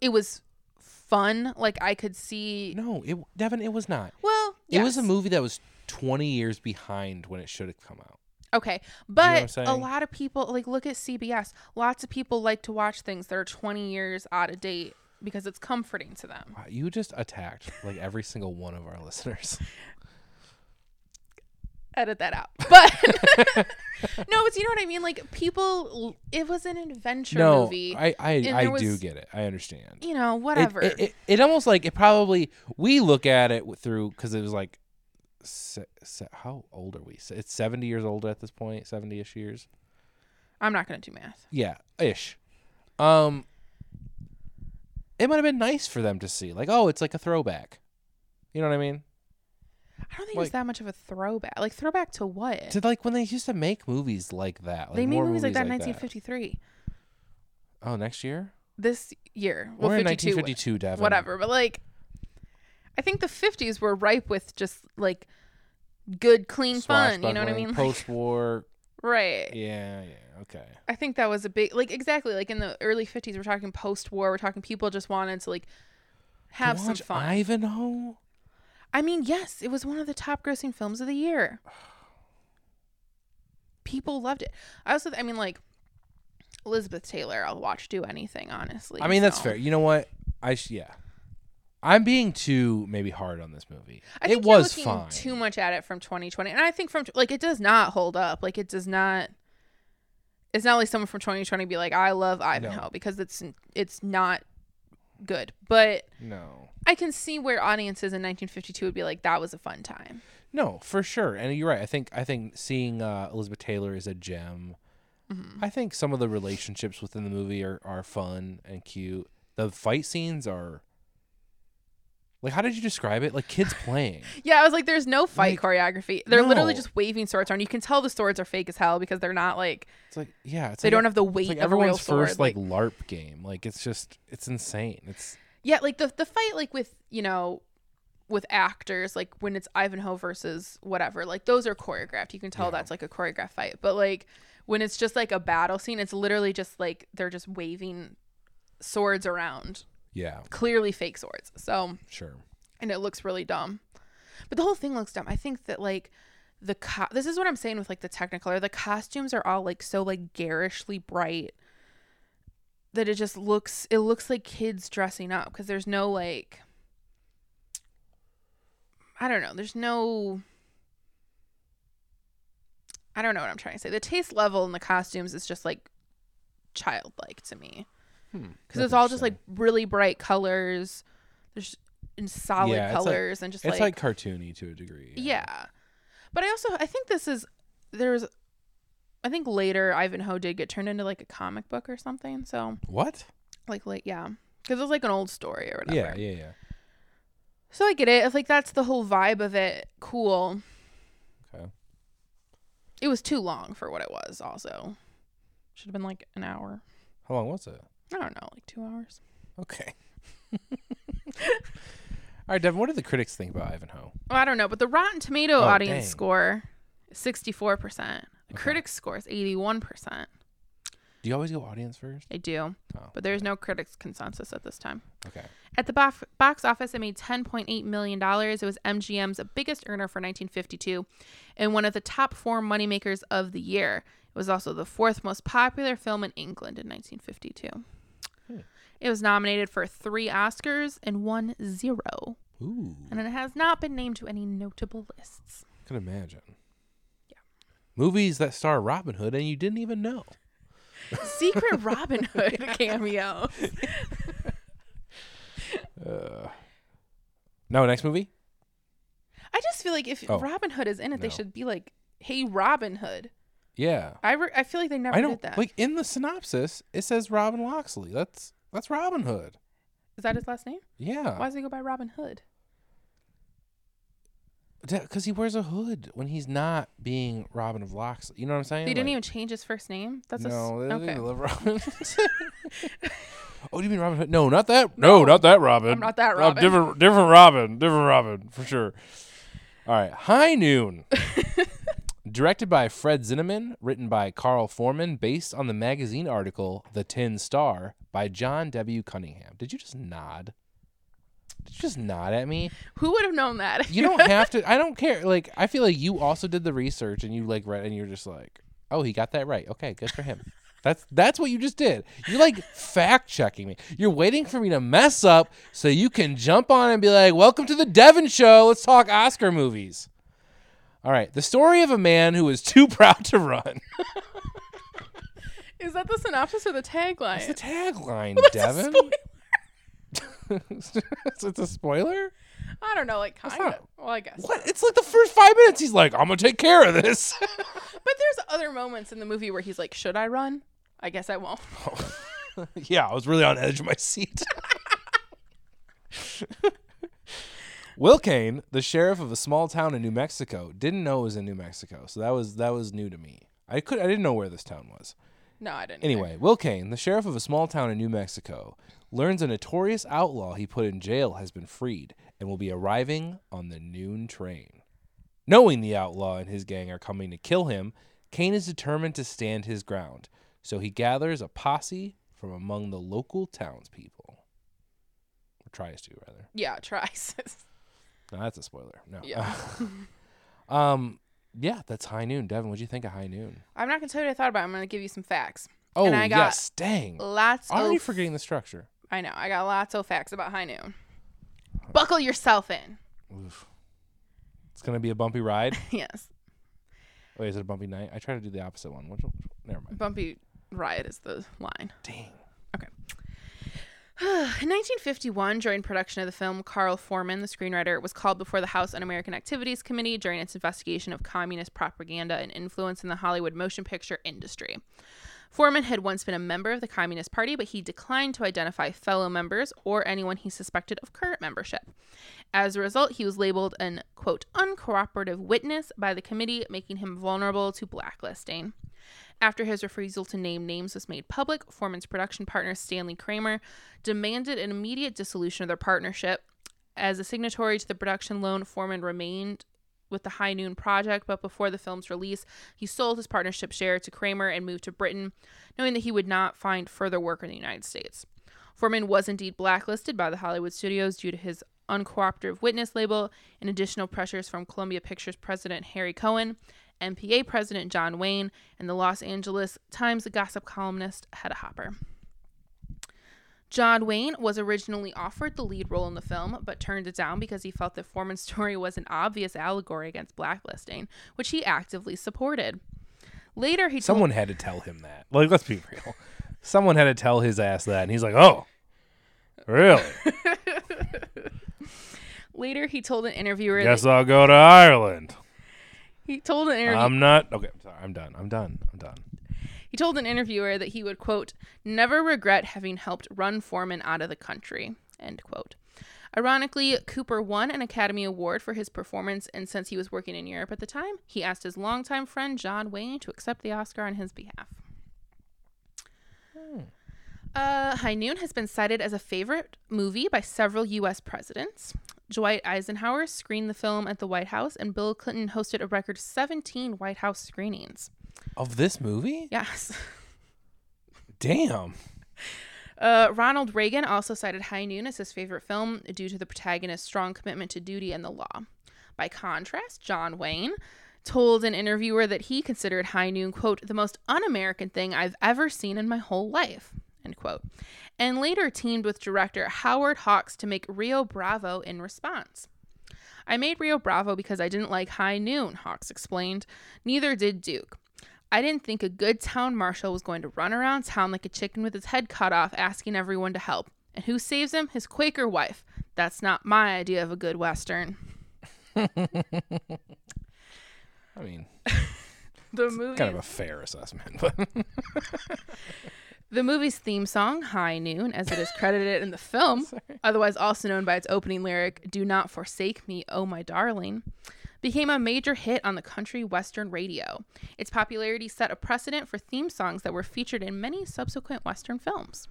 It was fun, like I could see No, it Devin, it was not. Well, It was a movie that was 20 years behind when it should have come out. Okay, but I'm a lot of people like look at CBS. Lots of people like to watch things that are 20 years out of date because it's comforting to them. Wow, You just attacked like every single one of our listeners. Edit that out. But no, but you know what I mean. Like people, it was an adventure no, movie. I I, I there do get it. I understand. you know, whatever. It, it, it, almost like it probably we look at it through because it was like se, se, how old are we? It's seventy years old at this point, seventy ish years. I'm not gonna do math. Yeah, ish. Um, it might have been nice for them to see, like, oh, it's like a throwback. You know what I mean? I don't think it was that much of a throwback. Like throwback to what? To like when they used to make movies like that. Like they made more movies like that in that. 1953. Oh, next year? This year, well, We're in 1952, Devin. whatever. But like, I think the 50s were ripe with just like good, clean fun. You know what I mean? Like, Post-war. right. Yeah, yeah, okay. I think that was a big like exactly like in the early 50s we're talking post-war we're talking people just wanted to like have some fun. Ivanhoe. I mean, yes, it was one of the top grossing films of the year. People loved it. I also I mean like Elizabeth Taylor I'll watch do anything honestly. I mean, that's fair. You know what? I sh- yeah. I'm being too maybe hard on this movie. I think it you're was fine. too much at it from 2020. And I think from like it does not hold up. Like it does not it's not like someone from 2020 be like I love Ivanhoe because it's it's not good. But no. I can see where audiences in 1952 would be like, that was a fun time. No, for sure. And you're right. I think I think seeing uh, Elizabeth Taylor is a gem. Mm-hmm. I think some of the relationships within the movie are, are fun and cute. The fight scenes are like how did you describe it? Like kids playing. Yeah, I was like, there's no fight Like, choreography. They're literally just waving swords around. You can tell the swords are fake as hell because they're not like It's like yeah, it's they like don't have the it's weight like of a real everyone's sword. first like, LARP game. Like it's just it's insane. It's yeah, like the the fight like with you know with actors like when it's Ivanhoe versus whatever like those are choreographed. You can tell Yeah. that's like a choreographed fight. But like when it's just like a battle scene, it's literally just like they're just waving swords around, yeah, clearly fake swords. So sure. and it looks really dumb. But the whole thing looks dumb. I think that like the co- this is what I'm saying with like the Technicolor. The costumes are all like so like garishly bright that it just looks it looks like kids dressing up because there's no like I don't know. There's no I don't know what I'm trying to say. The taste level in the costumes is just like childlike to me Hmm. because it's all just like really bright colors. There's in solid Yeah, it's like- colors and just it's like, like, cartoony to a degree. yeah. But I also I think this is there's I think later Ivanhoe did get turned into like a comic book or something. So What? like late yeah because it was like an old story or whatever. Yeah, yeah, yeah. So I get it. If like that's the whole vibe of it, cool. Okay. It was too long for what it was. Also, should have been like an hour. How long was it? I don't know, like two hours. Okay. All right, Devin. What do the critics think about Ivanhoe? Well, I don't know, but the Rotten Tomato Oh, audience dang. score is sixty four percent. The Okay. critics score is eighty one percent. Do you always go audience first? I do, Oh, but there's no critics consensus at this time. okay. At the box, box office, it made $10.8 million. It was MGM's biggest earner for 1952 and one of the top four moneymakers of the year. It was also the fourth most popular film in England in 1952. It was nominated for three Oscars and won zero. Ooh, And it has not been named to any notable lists. I can imagine. Yeah. Movies that star Robin Hood and you didn't even know. Secret Robin Hood cameo. Uh, no, next movie. I just feel like if Oh. Robin Hood is in it, they should be like, "Hey, Robin Hood." Yeah, I re- I feel like they never I did don't that. like in the synopsis. It says Robin Loxley. That's that's Robin Hood. is that his last name? Yeah, Why does he go by Robin Hood? because he wears a hood when he's not being Robin of Loxley. You know what I'm saying? He didn't Like- even change his first name. That's a no, they, okay. they love Robin. oh, do you mean Robin Hood? No, not that. No, not that Robin. I'm not that Uh, Robin. different, different Robin. Different Robin for sure. All right, High Noon. Directed by Fred Zinnemann, written by Carl Foreman, based on the magazine article "The Tin Star" by John W. Cunningham. Did you just nod? Did you just nod at me? Who would have known that? You don't have to. I don't care. Like, I feel like you also did the research and you like read and you're just like, oh, he got that right. Okay, good for him. That's that's what you just did. You're like fact checking me. You're waiting for me to mess up so you can jump on and be like, "Welcome to the Devin Show. Let's talk Oscar movies." All right, the story of a man who is too proud to run. Is that the synopsis or the tagline? It's the tagline, That's a Devin. it's a spoiler. I don't know, like kind not- of. Well, I guess. What? It's like the first five minutes. He's like, "I'm gonna take care of this." But there's other moments in the movie where he's like, "Should I run? I guess I won't." yeah, I was really on edge of my seat. Will Kane, the sheriff of a small town in New Mexico, didn't know it was in New Mexico, so that was that was new to me. I could I didn't know where this town was. No, I didn't. either. Anyway, Will Kane, the sheriff of a small town in New Mexico, learns a notorious outlaw he put in jail has been freed and will be arriving on the noon train. Knowing the outlaw and his gang are coming to kill him, Kane is determined to stand his ground, so he gathers a posse from among the local townspeople. Or tries to, rather. Yeah, tries. No, that's a spoiler. No. Yeah. um, yeah, that's High Noon. Devin, what'd you think of High Noon? I'm not gonna tell you what I thought about. it. I'm gonna give you some facts. Oh, And I got yes. Dang. Lots Already of. forgetting the structure. I know. I got lots of facts about High Noon. Buckle yourself in. Oof. It's gonna be a bumpy ride. yes, Wait, is it a bumpy night? I try to do the opposite one. Which, never mind. bumpy ride is the line. Dang. In 1951, during production of the film, Carl Foreman, the screenwriter, was called before the House Un-American Activities Committee during its investigation of communist propaganda and influence in the Hollywood motion picture industry. Foreman had once been a member of the Communist Party, but he declined to identify fellow members or anyone he suspected of current membership. As a result, he was labeled an, quote, uncooperative witness by the committee, making him vulnerable to blacklisting. After his refusal to name names was made public, Foreman's production partner Stanley Kramer demanded an immediate dissolution of their partnership. As a signatory to the production loan, Foreman remained with the High Noon project, but before the film's release, he sold his partnership share to Kramer and moved to Britain, knowing that he would not find further work in the United States. Foreman was indeed blacklisted by the Hollywood studios due to his uncooperative witness label and additional pressures from Columbia Pictures president Harry Cohn, MPA president John Wayne, and the Los Angeles Times gossip columnist Hedda Hopper. John Wayne was originally offered the lead role in the film, but turned it down because he felt that Foreman's story was an obvious allegory against blacklisting, which he actively supported. Later, he told Someone had to tell him that. Like, let's be real. Someone had to tell his ass that, and he's like, "Oh, really? later he told an interviewer Guess that I'll go to Ireland." He told an interview I'm not. Okay, I'm sorry. I'm done. I'm done. I'm done. He told an interviewer that he would, quote, never regret having helped run Foreman out of the country, end quote. Ironically, Cooper won an Academy Award for his performance, and since he was working in Europe at the time, he asked his longtime friend John Wayne to accept the Oscar on his behalf. Uh, High Noon has been cited as a favorite movie by several U.S. presidents. Dwight Eisenhower screened the film at the White House, and Bill Clinton hosted a record 17 White House screenings. Of this movie? Yes. Damn. Uh, Ronald Reagan also cited High Noon as his favorite film due to the protagonist's strong commitment to duty and the law. By contrast, John Wayne told an interviewer that he considered High Noon, quote, the most un American thing I've ever seen in my whole life, end quote, and later teamed with director Howard Hawks to make Rio Bravo in response. I made Rio Bravo because I didn't like High Noon, Hawks explained. Neither did Duke. I didn't think a good town marshal was going to run around town like a chicken with his head cut off asking everyone to help. And who saves him? His Quaker wife. That's not my idea of a good Western. I mean, The movie kind of a fair assessment, but The movie's theme song, High Noon, as it is credited in the film, otherwise also known by its opening lyric, Do Not Forsake Me, Oh My Darling, became a major hit on the country western radio. Its popularity set a precedent for theme songs that were featured in many subsequent western films.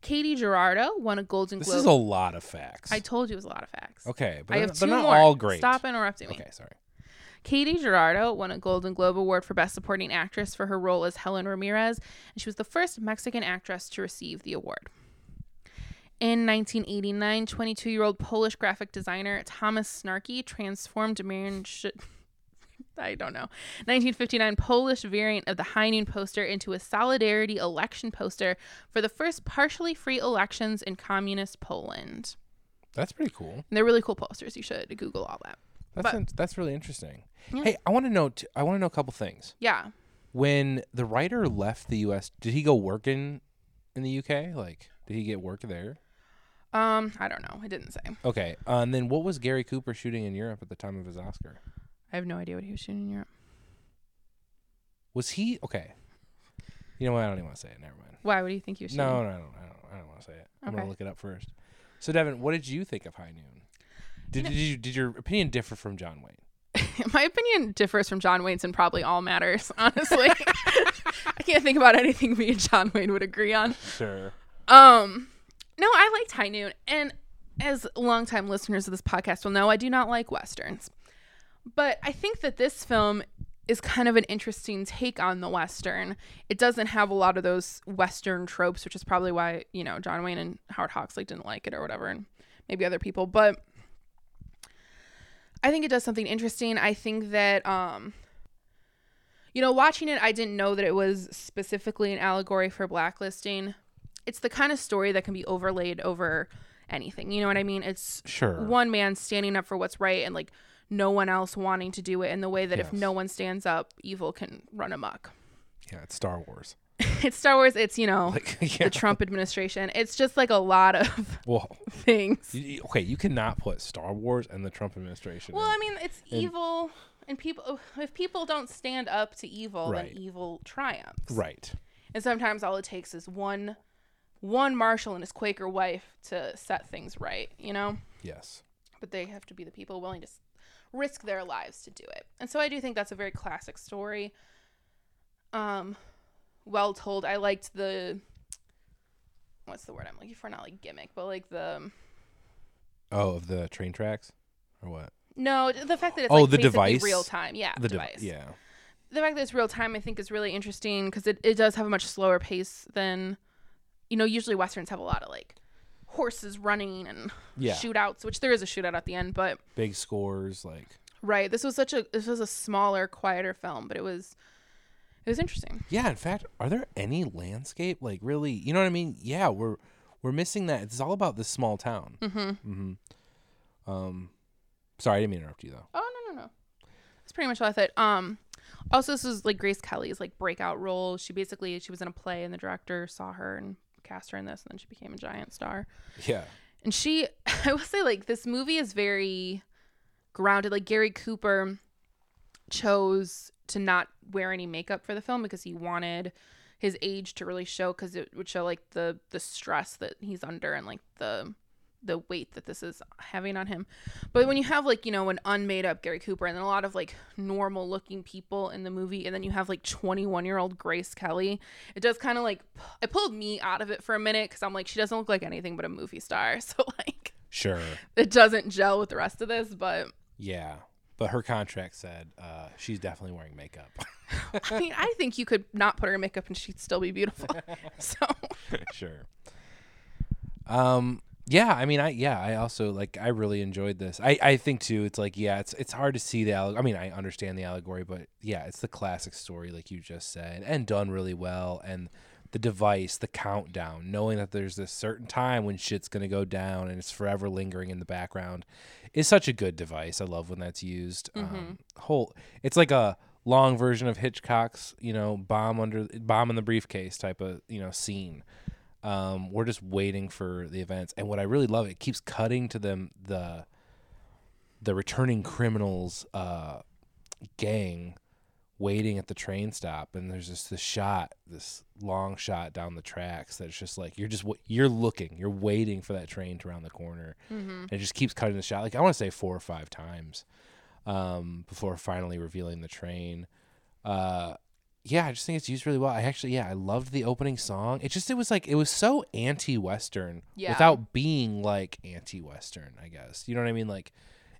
Katy Jurado won a Golden Globe. this is a lot of facts. I told you it was a lot of facts. okay, but I they're, have two not more. all great. Stop interrupting me. Okay, sorry. Katy Jurado won a Golden Globe Award for Best Supporting Actress for her role as Helen Ramirez, and she was the first Mexican actress to receive the award. In 1989, 22 year old Polish graphic designer Thomas Snarky transformed Marion. Sh- I don't know. 1959 Polish variant of the High Noon poster into a solidarity election poster for the first partially free elections in communist Poland. That's pretty cool. And they're really cool posters. You should Google all that. That's But- in- that's really interesting. Yeah. Hey, I want to know. T- I want to know a couple things. Yeah. When the writer left the U.S., did he go working in in the U.K.? Like, did he get work there? Um, I don't know. I didn't say. Okay. Uh, and then what was Gary Cooper shooting in Europe at the time of his Oscar? I have no idea what he was shooting in Europe. Was he okay? You know what? I don't even want to say it. Never mind. Why? What do you think he was shooting? No, no, I don't. I don't. I don't want to say it. I'm gonna look it up first. So, Devin, what did you think of High Noon? Did, did you did your opinion differ from John Wayne? My opinion differs from John Wayne's in probably all matters, honestly. I can't think about anything me and John Wayne would agree on. Sure. Um, no, I liked High Noon, and as longtime listeners of this podcast will know, I do not like westerns. But I think that this film is kind of an interesting take on the western. It doesn't have a lot of those western tropes, which is probably why you know John Wayne and Howard Hawks like didn't like it or whatever, and maybe other people. But I think it does something interesting. I think that um, you know, watching it, I didn't know that it was specifically an allegory for blacklisting. It's the kind of story that can be overlaid over anything. You know what I mean? It's Sure. one man standing up for what's right and like no one else wanting to do it in the way that if no one stands up, evil can run amok. Yeah, it's Star Wars. it's Star Wars, it's, you know, Like, yeah. the Trump administration. It's just like a lot of Well, things. you- you- okay, you cannot put Star Wars and the Trump administration. Well, in- I mean, it's evil and people if people don't stand up to evil, Right. then evil triumphs. right. And sometimes all it takes is one one marshal and his Quaker wife to set things right, you know? Yes. But they have to be the people willing to risk their lives to do it. And so I do think that's a very classic story. Um well told. I liked the what's the word I'm looking for? Not like gimmick, but like the Oh, of the train tracks, or what? no, the fact that it's Oh, like the device? real time. Yeah, The device. device. Yeah. the fact that it's real time I think is really interesting because it, it does have a much slower pace than you know usually westerns have a lot of like horses running and Yeah. shootouts which there is a shootout at the end but Big scores, like. right this was such a this was a smaller quieter film but it was it was interesting Yeah. In fact, are there any landscape like really? You know what I mean? Yeah, we're we're missing that. It's all about this small town. mm-hmm Mm-hmm. Um, sorry, I didn't mean to interrupt you though. oh no no no that's pretty much all I thought um also this was like Grace Kelly's like breakout role she basically she was in a play and the director saw her and cast her in this and then she became a giant star Yeah. And she, I will say, like, this movie is very grounded. Like, Gary Cooper chose to not wear any makeup for the film because he wanted his age to really show because it would show like the the stress that he's under and like the the weight that this is having on him but when you have like you know an unmade up gary cooper and then a lot of like normal looking people in the movie and then you have like 21 year old grace kelly it does kind of like it pulled me out of it for a minute because i'm like she doesn't look like anything but a movie star so like Sure. it doesn't gel with the rest of this but Yeah. But her contract said uh, she's definitely wearing makeup. i mean i think you could not put her in makeup and she'd still be beautiful so sure. Um. Yeah. I mean, I yeah. I also like. I really enjoyed this. I I think too. It's like yeah. It's it's hard to see the. Alleg- I mean, I understand the allegory, but yeah, it's the classic story, like you just said, and done really well. And the device, the countdown, knowing that there's this certain time when shit's gonna go down and it's forever lingering in the background, is such a good device. I love when that's used. Um, whole, it's like a long version of Hitchcock's, you know, bomb under bomb in the briefcase type of you know scene. Um, we're just waiting for the events, and what I really love, it keeps cutting to them the the returning criminals uh, gang waiting at the train stop and there's just this shot this long shot down the tracks that's just like you're just you're looking you're waiting for that train to round the corner. And it just keeps cutting the shot. Like i want to say four or five times um, before finally revealing the train. Uh, yeah i just think it's used really well. I actually yeah i loved the opening song. It just it was like it was so anti-western Yeah. without being like anti-western i guess. You know what i mean? Like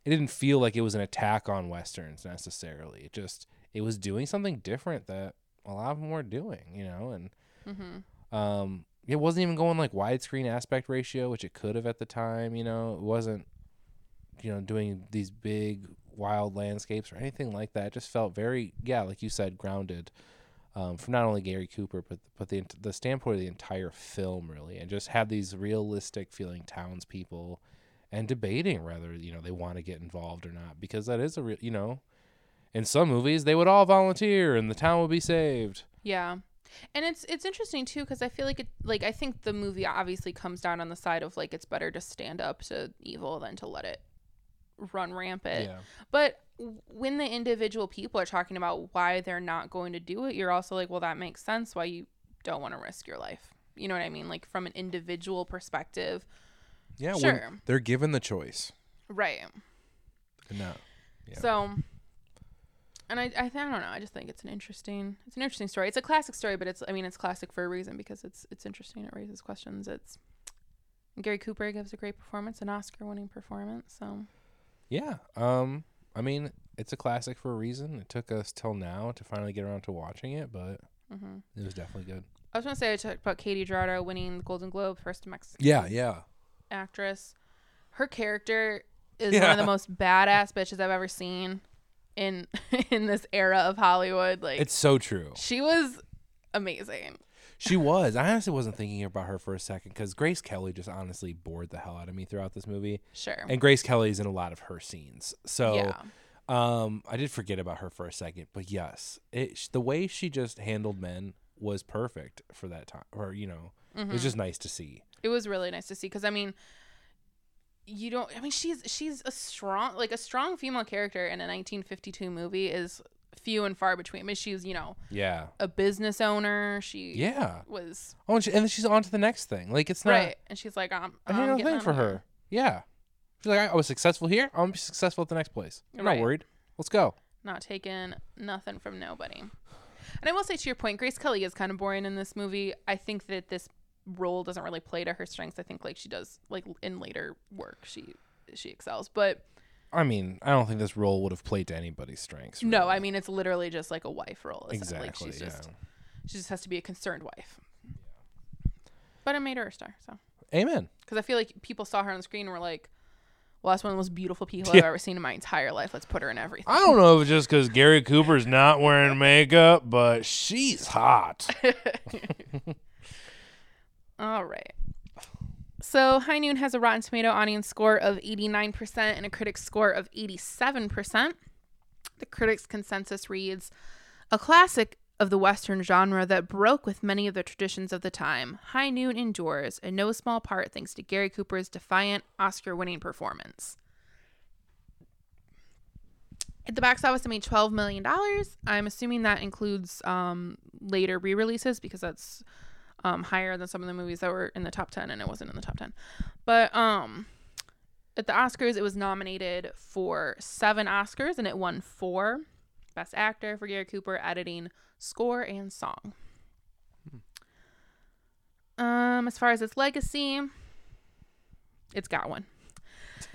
it didn't feel like it was an attack on westerns necessarily. It just it was doing something different that a lot of them were doing you know and Mm-hmm. um it wasn't even going like widescreen aspect ratio which it could have at the time you know. It wasn't you know doing these big wild landscapes or anything like that. It just felt very yeah like you said grounded um, from not only Gary Cooper but but the the standpoint of the entire film really and just had these realistic feeling townspeople and debating whether you know they want to get involved or not because that is a real you know in some movies they would all volunteer and the town would be saved Yeah. And it's it's interesting too because I feel like it like I think the movie obviously comes down on the side of like it's better to stand up to evil than to let it run rampant. yeah But when the individual people are talking about why they're not going to do it, you're also like, well, that makes sense why you don't want to risk your life. You know what I mean? Like from an individual perspective. Yeah when Sure. they're given the choice Right. no Yeah. So and I, I, th- I don't know. I just think it's an interesting, it's an interesting story. It's a classic story, but it's, I mean, it's classic for a reason because it's, it's interesting. It raises questions. It's Gary Cooper gives a great performance, an Oscar-winning performance. So Yeah. Um. I mean, it's a classic for a reason. It took us till now to finally get around to watching it, but mhm. it was definitely good. I was gonna say I talked about Katy Jurado winning the Golden Globe, first Mexican Yeah. Yeah. Actress. Her character is one of the most badass bitches I've ever seen in in this era of Hollywood. Like It's so true. she was amazing. She was. I honestly wasn't thinking about her for a second because Grace Kelly just honestly bored the hell out of me throughout this movie, Sure. and Grace Kelly's in a lot of her scenes. So, yeah. um, I did forget about her for a second, but yes, it the way she just handled men was perfect for that time. Or you know, it Mm-hmm. was just nice to see. It was really nice to see because I mean, you don't. I mean, she's she's a strong like a strong female character in a 1952 movie is few and far between. I mean, she's you know Yeah. a business owner. She Yeah. was Oh, and, she, and then she's on to the next thing. Like it's not. right, and she's like, I'm, I no getting thing for her. Yeah. She's like, I was successful here. I'm be successful at the next place. I'm Right. not worried. Let's go. Not taking nothing from nobody. And I will say to your point, Grace Kelly is kind of boring in this movie. I think that this role doesn't really play to her strengths. I think like she does like in later work she she excels. But I mean, I don't think this role would have played to anybody's strengths. no. I mean it's literally just like a wife role. exactly. Like she's yeah. just she just has to be a concerned wife. But it made her a star. So Amen. because I feel like people saw her on the screen and were like, "Well, that's one of the most beautiful people Yeah. I've ever seen in my entire life. Let's put her in everything." I don't know if it's just because Gary Cooper's not wearing makeup, but she's hot. All right. So High Noon has a Rotten Tomato audience score of 89% and a critic score of 87%. The critics' consensus reads A classic of the Western genre that broke with many of the traditions of the time, High Noon endures, in no small part thanks to Gary Cooper's defiant, Oscar winning performance. At the box office, it made $12 million. I'm assuming that includes um, later re releases because that's um, higher than some of the movies that were in the top 10 and it wasn't in the top 10 but um at the oscars it was nominated for seven oscars and it won four best actor for gary cooper editing score and song um as far as its legacy it's got one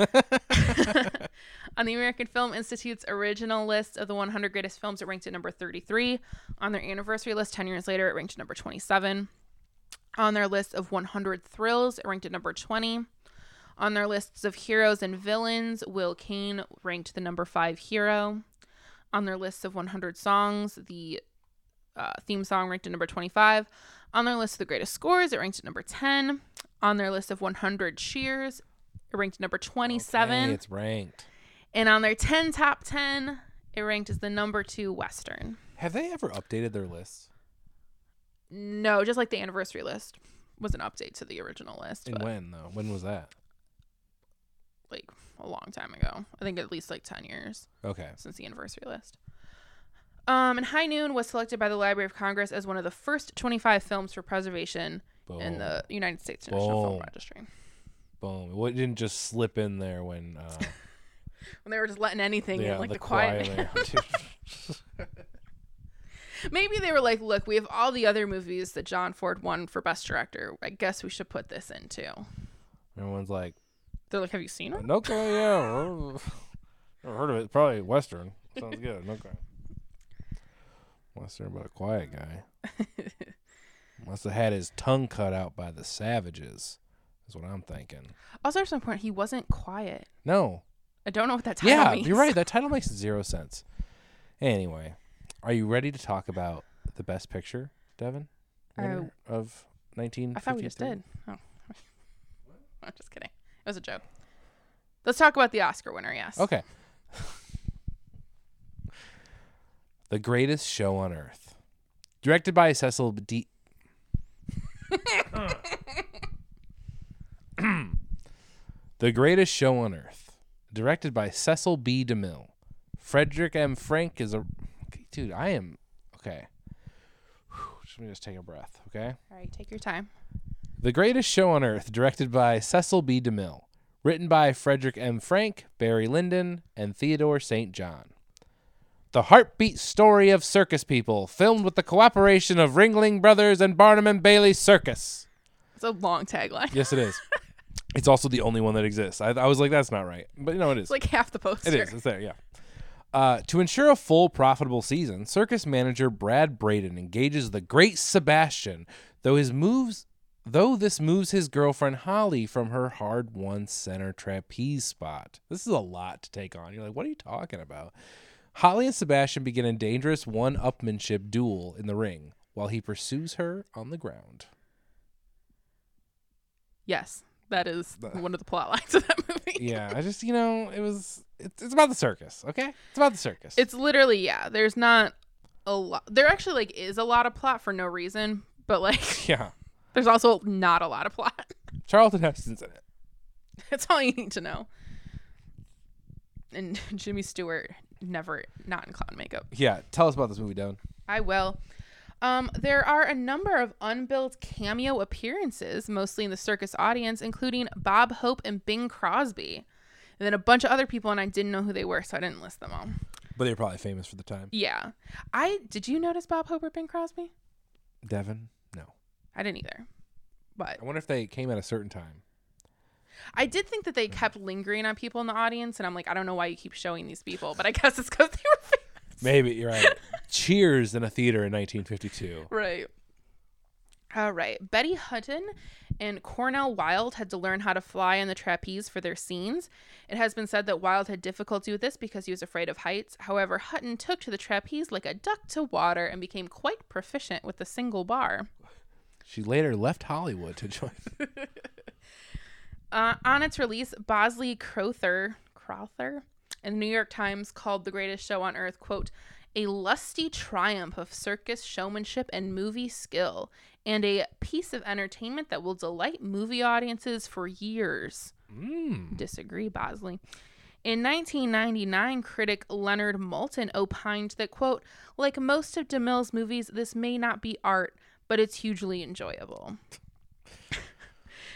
on the American Film Institute's original list of the 100 greatest films, it ranked at number 33. On their anniversary list, 10 years later, it ranked at number 27. On their list of 100 thrills, it ranked at number 20. On their lists of heroes and villains, Will Kane ranked the number 5 hero. On their list of 100 songs, the uh, theme song ranked at number 25. On their list of the greatest scores, it ranked at number 10. On their list of 100 cheers, it ranked at number 27. Okay, it's ranked. and on their 10 top 10, it ranked as the number two Western. Have they ever updated their lists? No, just like the anniversary list was an update to the original list, And when though? When was that? like a long time ago. I think at least like 10 years. Okay. since the anniversary list. Um, and High Noon was selected by the Library of Congress as one of the first 25 films for preservation Boom. in the United States National Film Registry. Boom. It didn't just slip in there when uh When they were just letting anything yeah, in, like the, the, quiet. quiet. Maybe they were like, look, we have all the other movies that John Ford won for Best Director. I guess we should put this in too. Everyone's like, They're like, have you seen it? okay, yeah. Never heard of it. Probably Western. Sounds good. Okay. Western, but a quiet guy. Must have had his tongue cut out by the savages. Is what I'm thinking. Also, at some point, he wasn't quiet. No. I don't know what that title Yeah, means. you're right. That title makes zero sense. Anyway, are you ready to talk about the best picture, Devin? Uh, Winner of 1953? I thought we just did. Oh. I'm just kidding. It was a joke. Let's talk about the Oscar winner, yes. Okay. the Greatest Show on Earth. Directed by Cecil D. the Greatest Show on Earth. Directed by Cecil B. DeMille. Frederick M. Frank is a. Dude, I am. Okay. Whew, Let me just take a breath, okay? All right, take your time. The Greatest Show on Earth, directed by Cecil B. DeMille. Written by Frederick M. Frank, Barré Lyndon, and Theodore St. John. The heartbeat story of circus people, filmed with the cooperation of Ringling Brothers and Barnum and Bailey Circus. It's a long tagline. Yes, it is. it's also the only one that exists. I, I was like, that's not right. But, you know, it is. It's like half the poster. It is. It's there. Yeah. Uh, to ensure a full profitable season, circus manager Brad Braden engages the great Sebastian, though his moves, though this moves his girlfriend Holly from her hard-won center trapeze spot. This is a lot to take on. You're like, what are you talking about? Holly and Sebastian begin a dangerous one-upmanship duel in the ring while he pursues her on the ground. Yes, that is one of the plot lines of that movie. Yeah, I just you know it was it's, it's about the circus. Okay, it's about the circus. It's literally yeah. There's not a lot. There actually like is a lot of plot for no reason, but like yeah. there's also not a lot of plot. Charlton Heston's in it. That's all you need to know. And Jimmy Stewart never not in clown makeup. Yeah, tell us about this movie, Devin. I will. Um, there are a number of unbilled cameo appearances, mostly in the circus audience, including Bob Hope and Bing Crosby. And then a bunch of other people, and I didn't know who they were, so I didn't list them all. But they were probably famous for the time. Yeah. I did you notice Bob Hope or Bing Crosby? Devin, no. I didn't either. But I wonder if they came at a certain time. I did think that they kept lingering on people in the audience, and I'm like, I don't know why you keep showing these people, but I guess it's because they were famous. Maybe you're right. Cheers in a theater in 1952. Right. All right. Betty Hutton and Cornel Wilde had to learn how to fly on the trapeze for their scenes. It has been said that Wilde had difficulty with this because he was afraid of heights. However, Hutton took to the trapeze like a duck to water and became quite proficient with the single bar. She later left Hollywood to join. Uh, on its release, Bosley Crowther, Crowther in the New York Times called The Greatest Show on Earth, quote, a lusty triumph of circus showmanship and movie skill, and a piece of entertainment that will delight movie audiences for years. Mm. Disagree, Bosley. In 1999, critic Leonard Maltin opined that, quote, like most of DeMille's movies, this may not be art, but it's hugely enjoyable.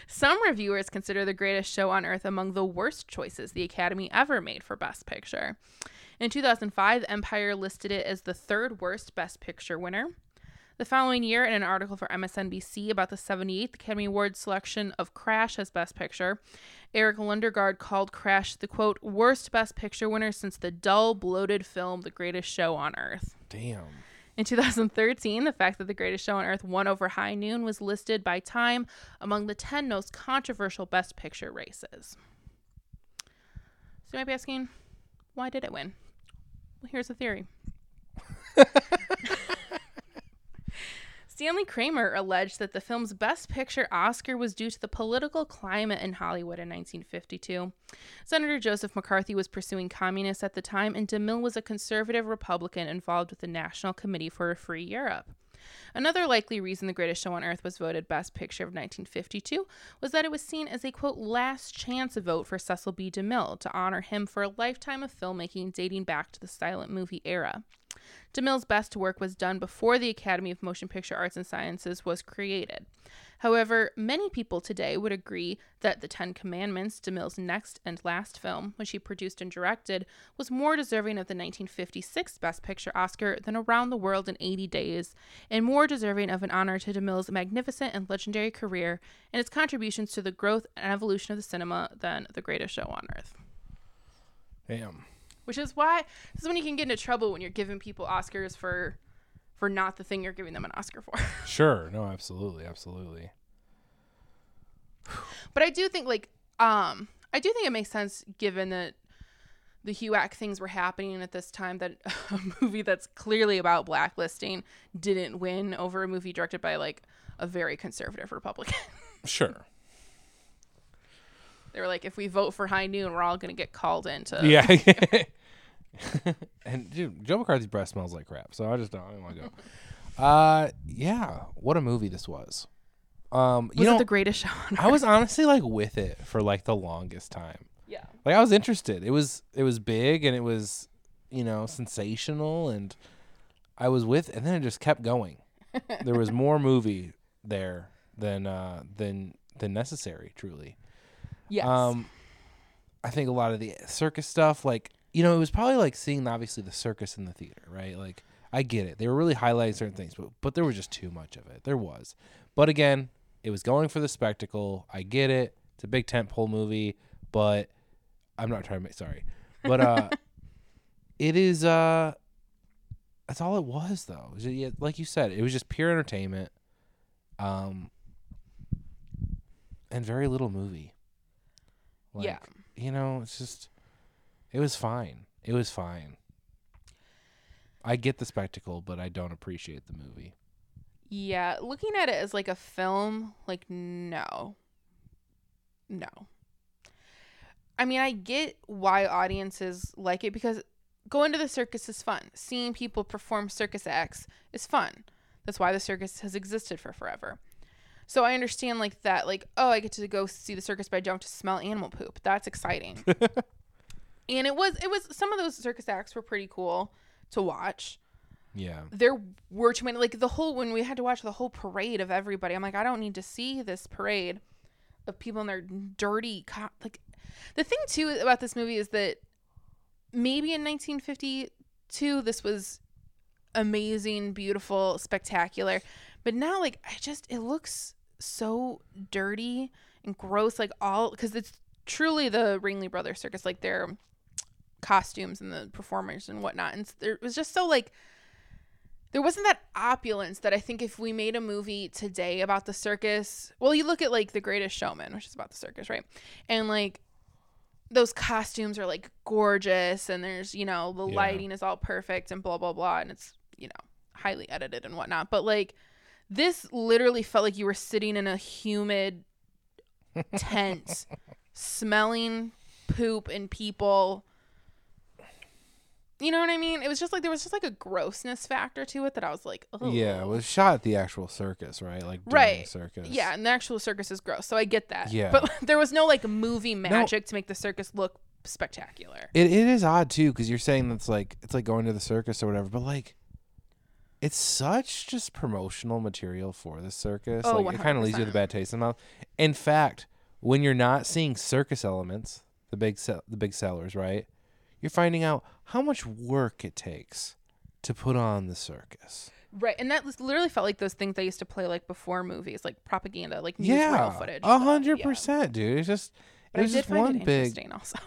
Some reviewers consider The Greatest Show on Earth among the worst choices the Academy ever made for Best Picture. In 2005, Empire listed it as the third worst Best Picture winner. The following year, in an article for MSNBC about the 78th Academy Award selection of Crash as Best Picture, Eric Lundegaard called Crash the quote, worst Best Picture winner since the dull, bloated film The Greatest Show on Earth. Damn. In 2013, the fact that The Greatest Show on Earth won over High Noon was listed by Time among the 10 most controversial Best Picture races. So you might be asking, why did it win? Here's the theory. Stanley Kramer alleged that the film's Best Picture Oscar was due to the political climate in Hollywood in 1952. Senator Joseph McCarthy was pursuing communists at the time, and DeMille was a conservative Republican involved with the National Committee for a Free Europe. Another likely reason The Greatest Show on Earth was voted Best Picture of 1952 was that it was seen as a quote last chance vote for Cecil B. DeMille to honor him for a lifetime of filmmaking dating back to the silent movie era. DeMille's best work was done before the Academy of Motion Picture Arts and Sciences was created. However, many people today would agree that The Ten Commandments, DeMille's next and last film, which he produced and directed, was more deserving of the 1956 Best Picture Oscar than Around the World in 80 Days, and more deserving of an honor to DeMille's magnificent and legendary career and its contributions to the growth and evolution of the cinema than The Greatest Show on Earth. Damn. Which is why this is when you can get into trouble when you're giving people Oscars for for not the thing you're giving them an Oscar for. Sure. No, absolutely, absolutely. but I do think like um I do think it makes sense given that the HUAC things were happening at this time that a movie that's clearly about blacklisting didn't win over a movie directed by like a very conservative Republican. Sure. they were like, if we vote for High Noon, we're all gonna get called into Yeah. and dude, Joe McCarthy's breath smells like crap, so I just don't, I don't want to go. Uh, yeah, what a movie this was. Um, you know, the greatest show on I was honestly like with it for like the longest time. Yeah. Like I was interested. It was it was big and it was, you know, sensational and I was with and then it just kept going. there was more movie there than uh than than necessary, truly. Yes. Um, I think a lot of the circus stuff, like you know, it was probably like seeing obviously the circus in the theater, right? Like I get it; they were really highlighting certain things, but but there was just too much of it. There was, but again, it was going for the spectacle. I get it; it's a big tentpole movie, but I'm not trying to make sorry, but uh, it is uh, that's all it was though. It was ju- yeah, like you said, it was just pure entertainment, um, and very little movie. Like, yeah. you know, it's just it was fine. It was fine. I get the spectacle, but I don't appreciate the movie. Yeah, looking at it as like a film, like no. No. I mean, I get why audiences like it because going to the circus is fun. Seeing people perform circus acts is fun. That's why the circus has existed for forever. So I understand like that like oh, I get to go see the circus but I don't have to smell animal poop. That's exciting. and it was it was some of those circus acts were pretty cool to watch Yeah. there were too many like the whole when we had to watch the whole parade of everybody i'm like i don't need to see this parade of people in their dirty co- like the thing too about this movie is that maybe in 1952 this was amazing beautiful spectacular but now like i just it looks so dirty and gross like all because it's truly the Ringling brothers circus like their costumes and the performers and whatnot and there it was just so like there wasn't that opulence that I think if we made a movie today about the circus, well, you look at like The Greatest Showman, which is about the circus, right? And like those costumes are like gorgeous, and there's, you know, the Yeah. lighting is all perfect and blah, blah, blah. And it's, you know, highly edited and whatnot. But like this literally felt like you were sitting in a humid tent smelling poop and people you know what I mean? It was just like there was just like a grossness factor to it that I was like, oh Yeah, it was shot at the actual circus, right? Like Right. circus. Yeah, and the actual circus is gross, so I get that. Yeah. But there was no like movie magic to make the circus look spectacular. It it is odd too because you're saying that's like it's like going to the circus or whatever, but like it's such just promotional material for the circus. Oh, like it kind of leaves you with a bad taste in the mouth. In fact, when you're not seeing circus elements, the big sell the big sellers, right? You're finding out how much work it takes to put on the circus. Right, and that literally felt like those things they used to play like before movies, like propaganda, like newsreel Yeah, footage. a hundred yeah. dude. It's just But it was I did just find one it big. interesting also.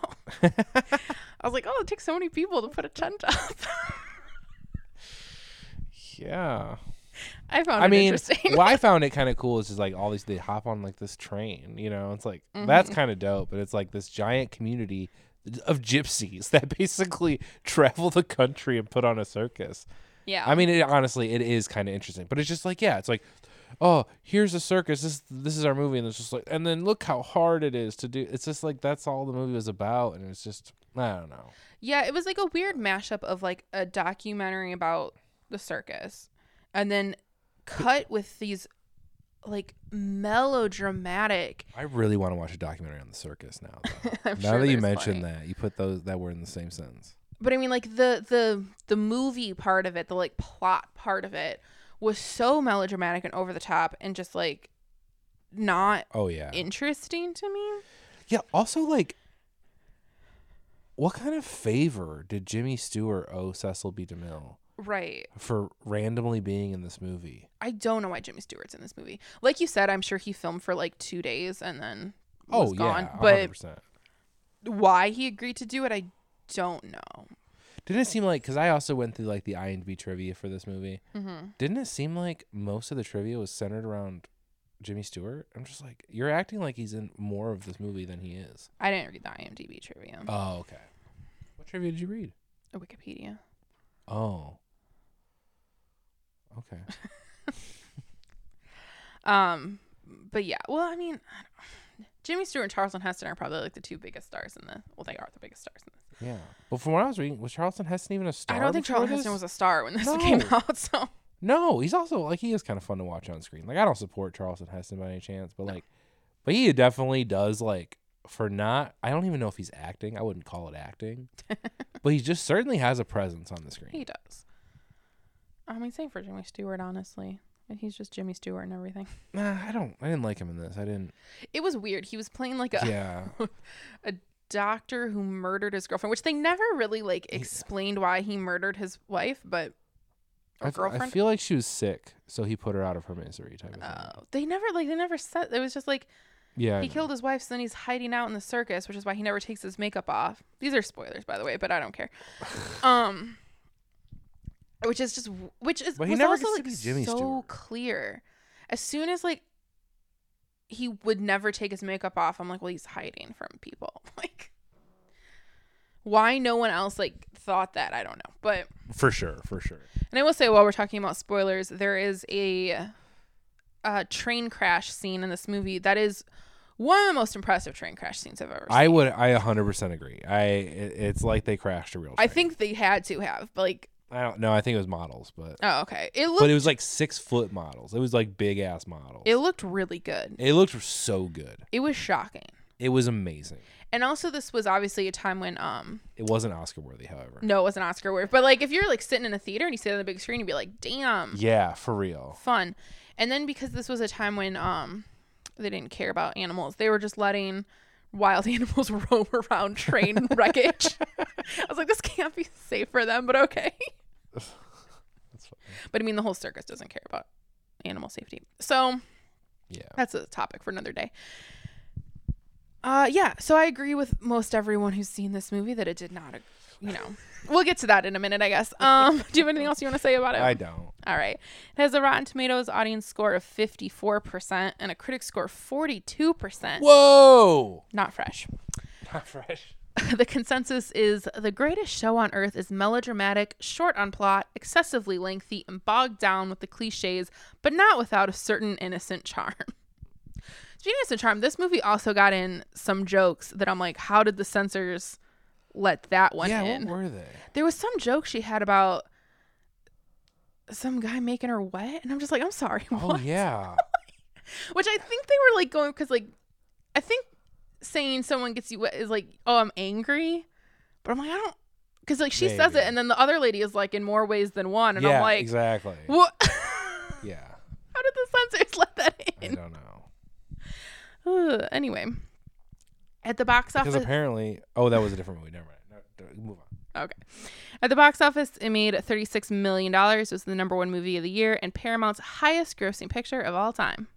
I was like, oh, it takes so many people to put a tent up. Yeah. I found I it mean, interesting. what I found it kind of cool is just like all these they hop on like this train, you know. It's like Mm-hmm. that's kind of dope, but it's like this giant community of gypsies that basically travel the country and put on a circus. Yeah. I mean, it, honestly, it is kind of interesting, but it's just like, yeah, it's like, oh, here's a circus. This this is our movie, and it's just like, and then look how hard it is to do. It's just like that's all the movie was about, and it's just, I don't know. Yeah, it was like a weird mashup of like a documentary about the circus and then cut with these like melodramatic. I really want to watch a documentary on the circus now. Though. Now sure that you mentioned that, you put those that word in the same sentence. But I mean like the the the movie part of it, the like plot part of it was so melodramatic and over the top and just like not Oh yeah, interesting to me. yeah. Also, like, what kind of favor did Jimmy Stewart owe Cecil B. DeMille Right. for randomly being in this movie? I don't know why Jimmy Stewart's in this movie. Like you said, I'm sure he filmed for like 2 days and then was oh gone. yeah, but 100%. why he agreed to do it, I don't know. Didn't it seem like because I also went through like the IMDb trivia for this movie? Mm-hmm. Didn't it seem like most of the trivia was centered around Jimmy Stewart? I'm just like, you're acting like he's in more of this movie than he is. I didn't read the IMDb trivia. Oh, okay. What trivia did you read? A Wikipedia. Oh. Okay. Um, but yeah, well, I mean, I Jimmy Stewart and Charlton Heston are probably like the two biggest stars in the. Well, they are the biggest stars in this. Yeah. But from what I was reading, was Charlton Heston even a star? I don't think before Charlton? Heston was a star when this came out. So No, he's also like he is kind of fun to watch on screen. Like I don't support Charlton Heston by any chance, but like, but he definitely does like for not. I don't even know if he's acting. I wouldn't call it acting, but he just certainly has a presence on the screen. he does. I mean, same for Jimmy Stewart, honestly. And He's just Jimmy Stewart and everything. Nah, I don't. I didn't like him in this. I didn't. It was weird. He was playing like a Yeah. a doctor who murdered his girlfriend, which they never really like explained why he murdered his wife, but or f- I girlfriend. I feel like she was sick, so he put her out of her misery type of thing. Uh, they never like they never said it was just like yeah. He killed his wife, so then he's hiding out in the circus, which is why he never takes his makeup off. These are spoilers, by the way, but I don't care. Um, which is just which is But he was never also like Jimmy so Stewart. clear. As soon as like he would never take his makeup off, I'm like, well, he's hiding from people. Like, why no one else like thought that? I don't know, but For sure. For sure. and I will say, while we're talking about spoilers, there is a, a train crash scene in this movie that is one of the most impressive train crash scenes I've ever seen. I would. I 100% agree. I. It, it's like they crashed a real. I think they had to have, but like, I don't know. I think it was models, but oh, okay. It looked but it was like six foot models. It was like big ass models. it looked really good. It looked so good. It was shocking, It was amazing. and also this was obviously a time when um It wasn't Oscar worthy, however. no, it wasn't Oscar worthy. but like if you're like sitting in a theater and you see it on the big screen, you'd be like, damn, Yeah, for real. fun. And then because this was a time when um they didn't care about animals, they were just letting wild animals roam around train wreckage. I was like, this can't be safe for them, but okay. That's. But I mean, the whole circus doesn't care about animal safety, so Yeah. that's a topic for another day. Uh, yeah. So I agree with most everyone who's seen this movie that it did not. You know, we'll get to that in a minute, I guess. Um, do you have anything else you want to say about it? I don't. All right. It has a Rotten Tomatoes audience score of 54% and a critic score of 42%. Whoa! Not fresh. Not fresh. the consensus is the greatest show on earth is melodramatic, short on plot, excessively lengthy, and bogged down with the cliches, but not without a certain innocent charm. Speaking of innocent charm, this movie also got in some jokes that I'm like, how did the censors let that one yeah, in? what were they? there was some joke she had about some guy making her wet, and I'm just like, I'm sorry. Oh what? yeah. Which I think they were like going because like I think saying someone gets you wet is like, oh, I'm angry, but I'm like, I don't, because like she says it, and then the other lady is like in more ways than one, and yeah, I'm like, exactly. what? Yeah. How did the censors let that in? I don't know. Ugh, anyway, at the box office. Because office, apparently, oh, that was a different movie. Never mind. No, move on. okay, at the box office, it made 36 million dollars. It was the number one movie of the year and Paramount's highest grossing picture of all time.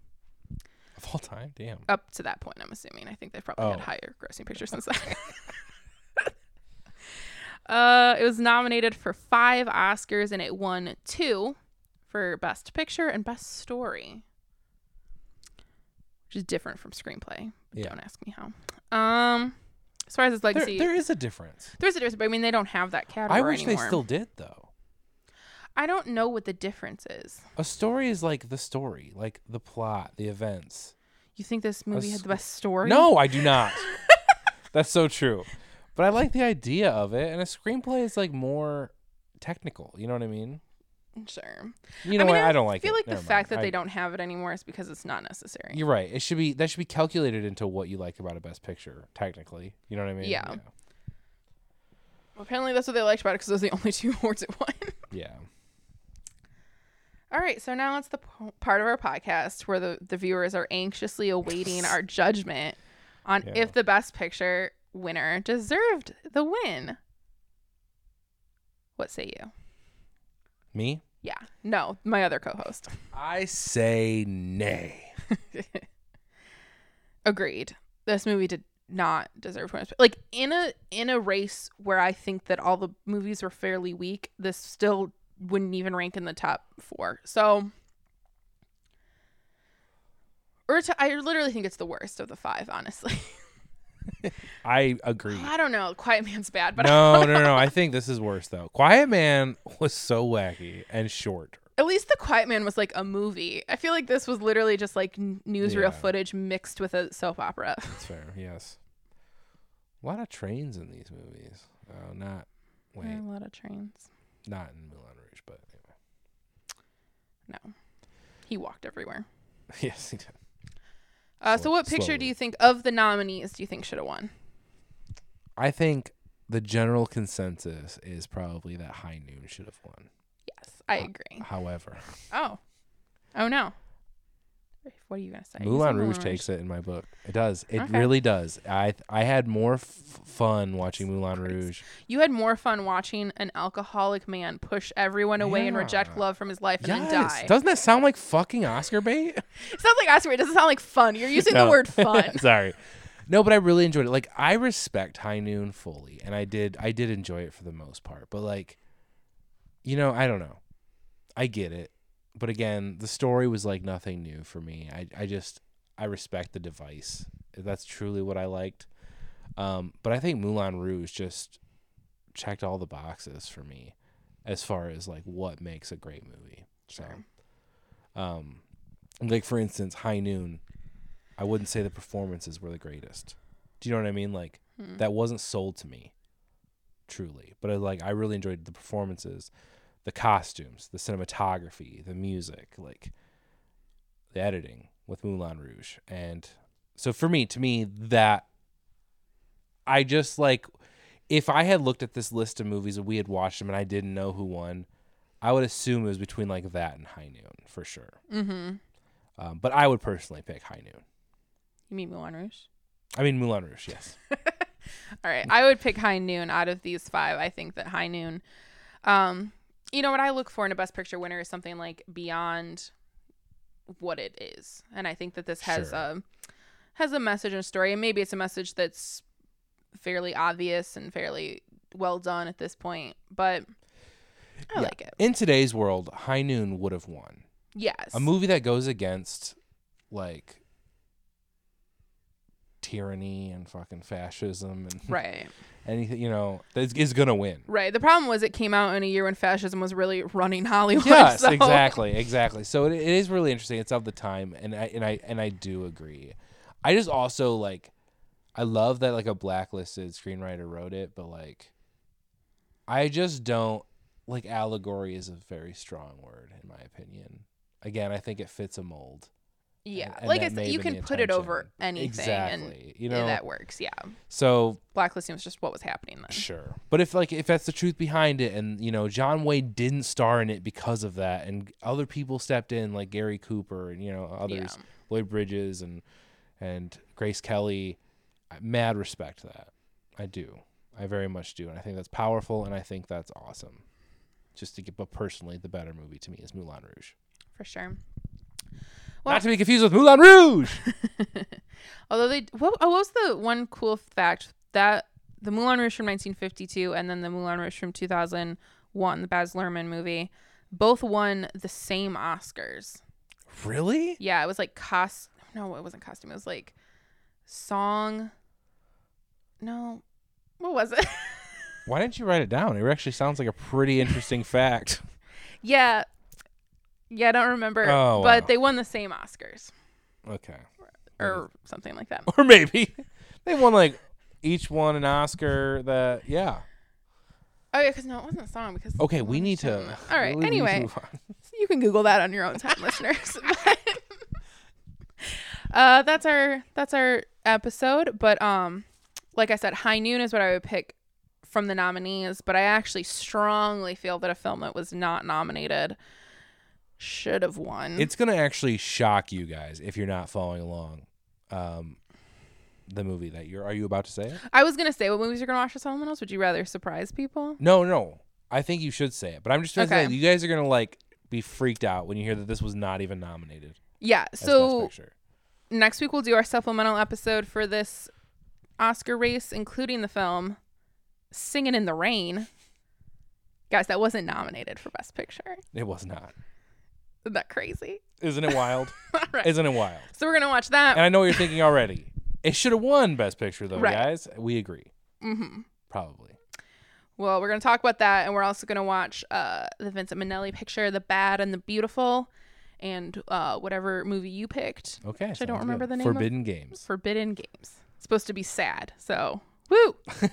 Of all time, damn. up to that point, I'm assuming. I think they've probably had Oh. higher grossing pictures since then. uh, it was nominated for five Oscars and it won two for Best Picture and Best Story, which is different from screenplay. Yeah. Don't ask me how. Um, as far as its There, legacy, there is a difference. there's a difference, but I mean they don't have that category I wish anymore. they still did though. I don't know what the difference is. A story is like the story, like the plot, the events. You think this movie had the best story? No, I do not. That's so true. But I like the idea of it, and a screenplay is like more technical. You know what I mean? Sure. You know I mean, what? I don't like I feel it. like the Never fact that I- they don't have it anymore is because it's not necessary. You're right. It should be that should be calculated into what you like about a best picture. Technically, you know what I mean? Yeah. Apparently, that's what they liked about it because those are the only two awards it won. Yeah. All right, so now it's the p- part of our podcast where the, the viewers are anxiously awaiting our judgment on Yeah. if the best picture winner deserved the win. What say you? Me? Yeah. No, my other co-host. I say nay. Agreed. This movie did not deserve to win. Like in a in a race where I think that all the movies were fairly weak, this still wouldn't even rank in the top four. So, or I literally think it's the worst of the five. Honestly, I agree. I don't know. Quiet Man's bad, but no, no, no. I think this is worse though. Quiet Man was so wacky and short. at least the Quiet Man was like a movie. I feel like this was literally just like newsreel Yeah. footage mixed with a soap opera. That's fair. Yes. A lot of trains in these movies. Oh, not wait, a lot of trains. not in Moulin Rouge, but anyway. No, he walked everywhere. yes, he did. Uh, so, what picture do you think of the nominees? Do you think should have won? I think the general consensus is probably that High Noon should have won. Yes, I agree. However, Oh, oh no. What are you gonna say? Moulin Rouge takes it in my book. It does. It Okay. really does. I I had more f- fun watching Moulin Rouge. You had more fun watching an alcoholic man push everyone away and reject Yeah. love from his life and then die. Doesn't that sound like fucking Oscar bait? it sounds like Oscar. It doesn't sound like fun. You're using No. the word fun. Sorry. No, but I really enjoyed it. Like I respect High Noon fully, and I did I did enjoy it for the most part. But like, you know, I don't know. I get it, but again, the story was like nothing new for me. I I just I respect the device. That's truly what I liked. Um, but I think Moulin Rouge just checked all the boxes for me as far as like what makes a great movie. So, um, like for instance, High Noon, I wouldn't say the performances were the greatest. Do you know what I mean? Like Hmm. that wasn't sold to me, truly. But I, like I really enjoyed the performances, the costumes, the cinematography, the music, like the editing with Moulin Rouge, and so for me, to me, that I just like if I had looked at this list of movies and we had watched them and I didn't know who won, I would assume it was between like that and High Noon for sure. Mm-hmm. Um, but I would personally pick High Noon. You mean Moulin Rouge? I mean Moulin Rouge, yes. All right. I would pick High Noon out of these five. I think that High Noon, um, you know what I look for in a Best Picture winner is something like beyond what it is, and I think that this has Sure. a has a message and a story, and maybe it's a message that's fairly obvious and fairly well done at this point, but I Yeah. like it. In today's world, High Noon would have won. Yes. A movie that goes against like tyranny and fucking fascism and Right. anything, you know, is, is gonna win. Right. The problem was it came out in a year when fascism was really running Hollywood. Yes, so- exactly, exactly. So it, it is really interesting. It's of the time, and I and I and I do agree. I just also like, I love that like a blacklisted screenwriter wrote it, but like, I just don't like allegory is a very strong word in my opinion. Again, I think it fits a mold. Yeah. and like I said, you can put it over anything and Exactly. You know, that works. Yeah. so Blacklisting was just what was happening then. Sure. But if like if that's the truth behind it and you know John Wayne didn't star in it because of that and other people stepped in like Gary Cooper and you know others Yeah. Lloyd Bridges and and Grace Kelly I- mad respect to that. I do. I very much do and I think that's powerful and I think that's awesome. Just to get but personally the better movie to me is Moulin Rouge. For sure. Well- Not to be confused with Moulin Rouge. Although they, what, oh, what was the one cool fact that the Moulin Rouge from 1952 and then the Moulin Rouge from 2001, the Baz Luhrmann movie, both won the same Oscars. really? Yeah, it was like cost. No, it wasn't costume. It was like song. No, what was it? Why didn't you write it down? It actually sounds like a pretty interesting fact. Yeah. Yeah, I don't remember. Oh, but they won the same Oscars Okay. or something like that. Or maybe they won like each won an Oscar. That yeah. Oh yeah, because no, it wasn't a song. Because Okay, we need to. All right. we need to Anyway, move on. you can Google that on your own time, listeners. But, uh, that's our that's our episode. But um, like I said, High Noon is what I would pick from the nominees. But I actually strongly feel that a film that was not nominated should have won. It's gonna actually shock you guys if you're not following along. Um, the movie that you're. Are you about to say it? I was gonna say, what movies you're gonna watch this Halloween else? Would you rather surprise people? No, no. I think you should say it, but I'm just to Okay. say you guys are gonna like be freaked out when you hear that this was not even nominated. Yeah. So next week we'll do our supplemental episode for this Oscar race, including the film "Singing in the Rain." Guys, that wasn't nominated for Best Picture. it was not. Isn't that crazy? Isn't it wild? Right. Isn't it wild? So we're gonna watch that. And I know what you're thinking already. It should have won Best Picture though, Right. guys. We agree. hmm Probably. Well, we're gonna talk about that, and we're also gonna watch uh, the Vincent Minnelli picture, "The Bad and the Beautiful," and uh, whatever movie you picked, Okay. Which I don't remember good. the name of. Forbidden Games. "Forbidden Games." It's supposed to be sad, so woo.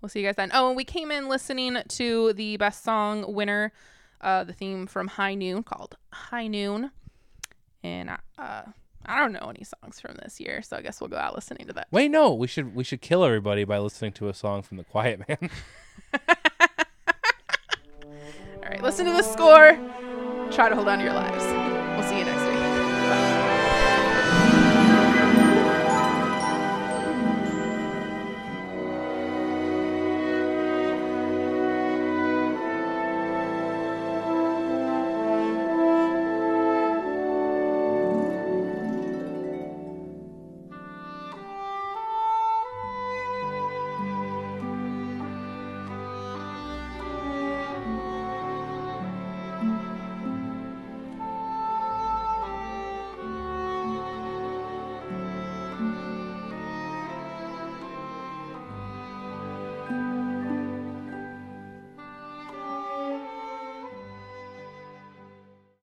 we'll see you guys then. Oh, and we came in listening to the best song winner, uh, the theme from High Noon called High Noon, and uh, I don't know any songs from this year, so I guess we'll go out listening to that. Wait, no. We should we should kill everybody by listening to a song from The Quiet Man. All right, listen to the score. Try to hold on to your lives. We'll see you next time.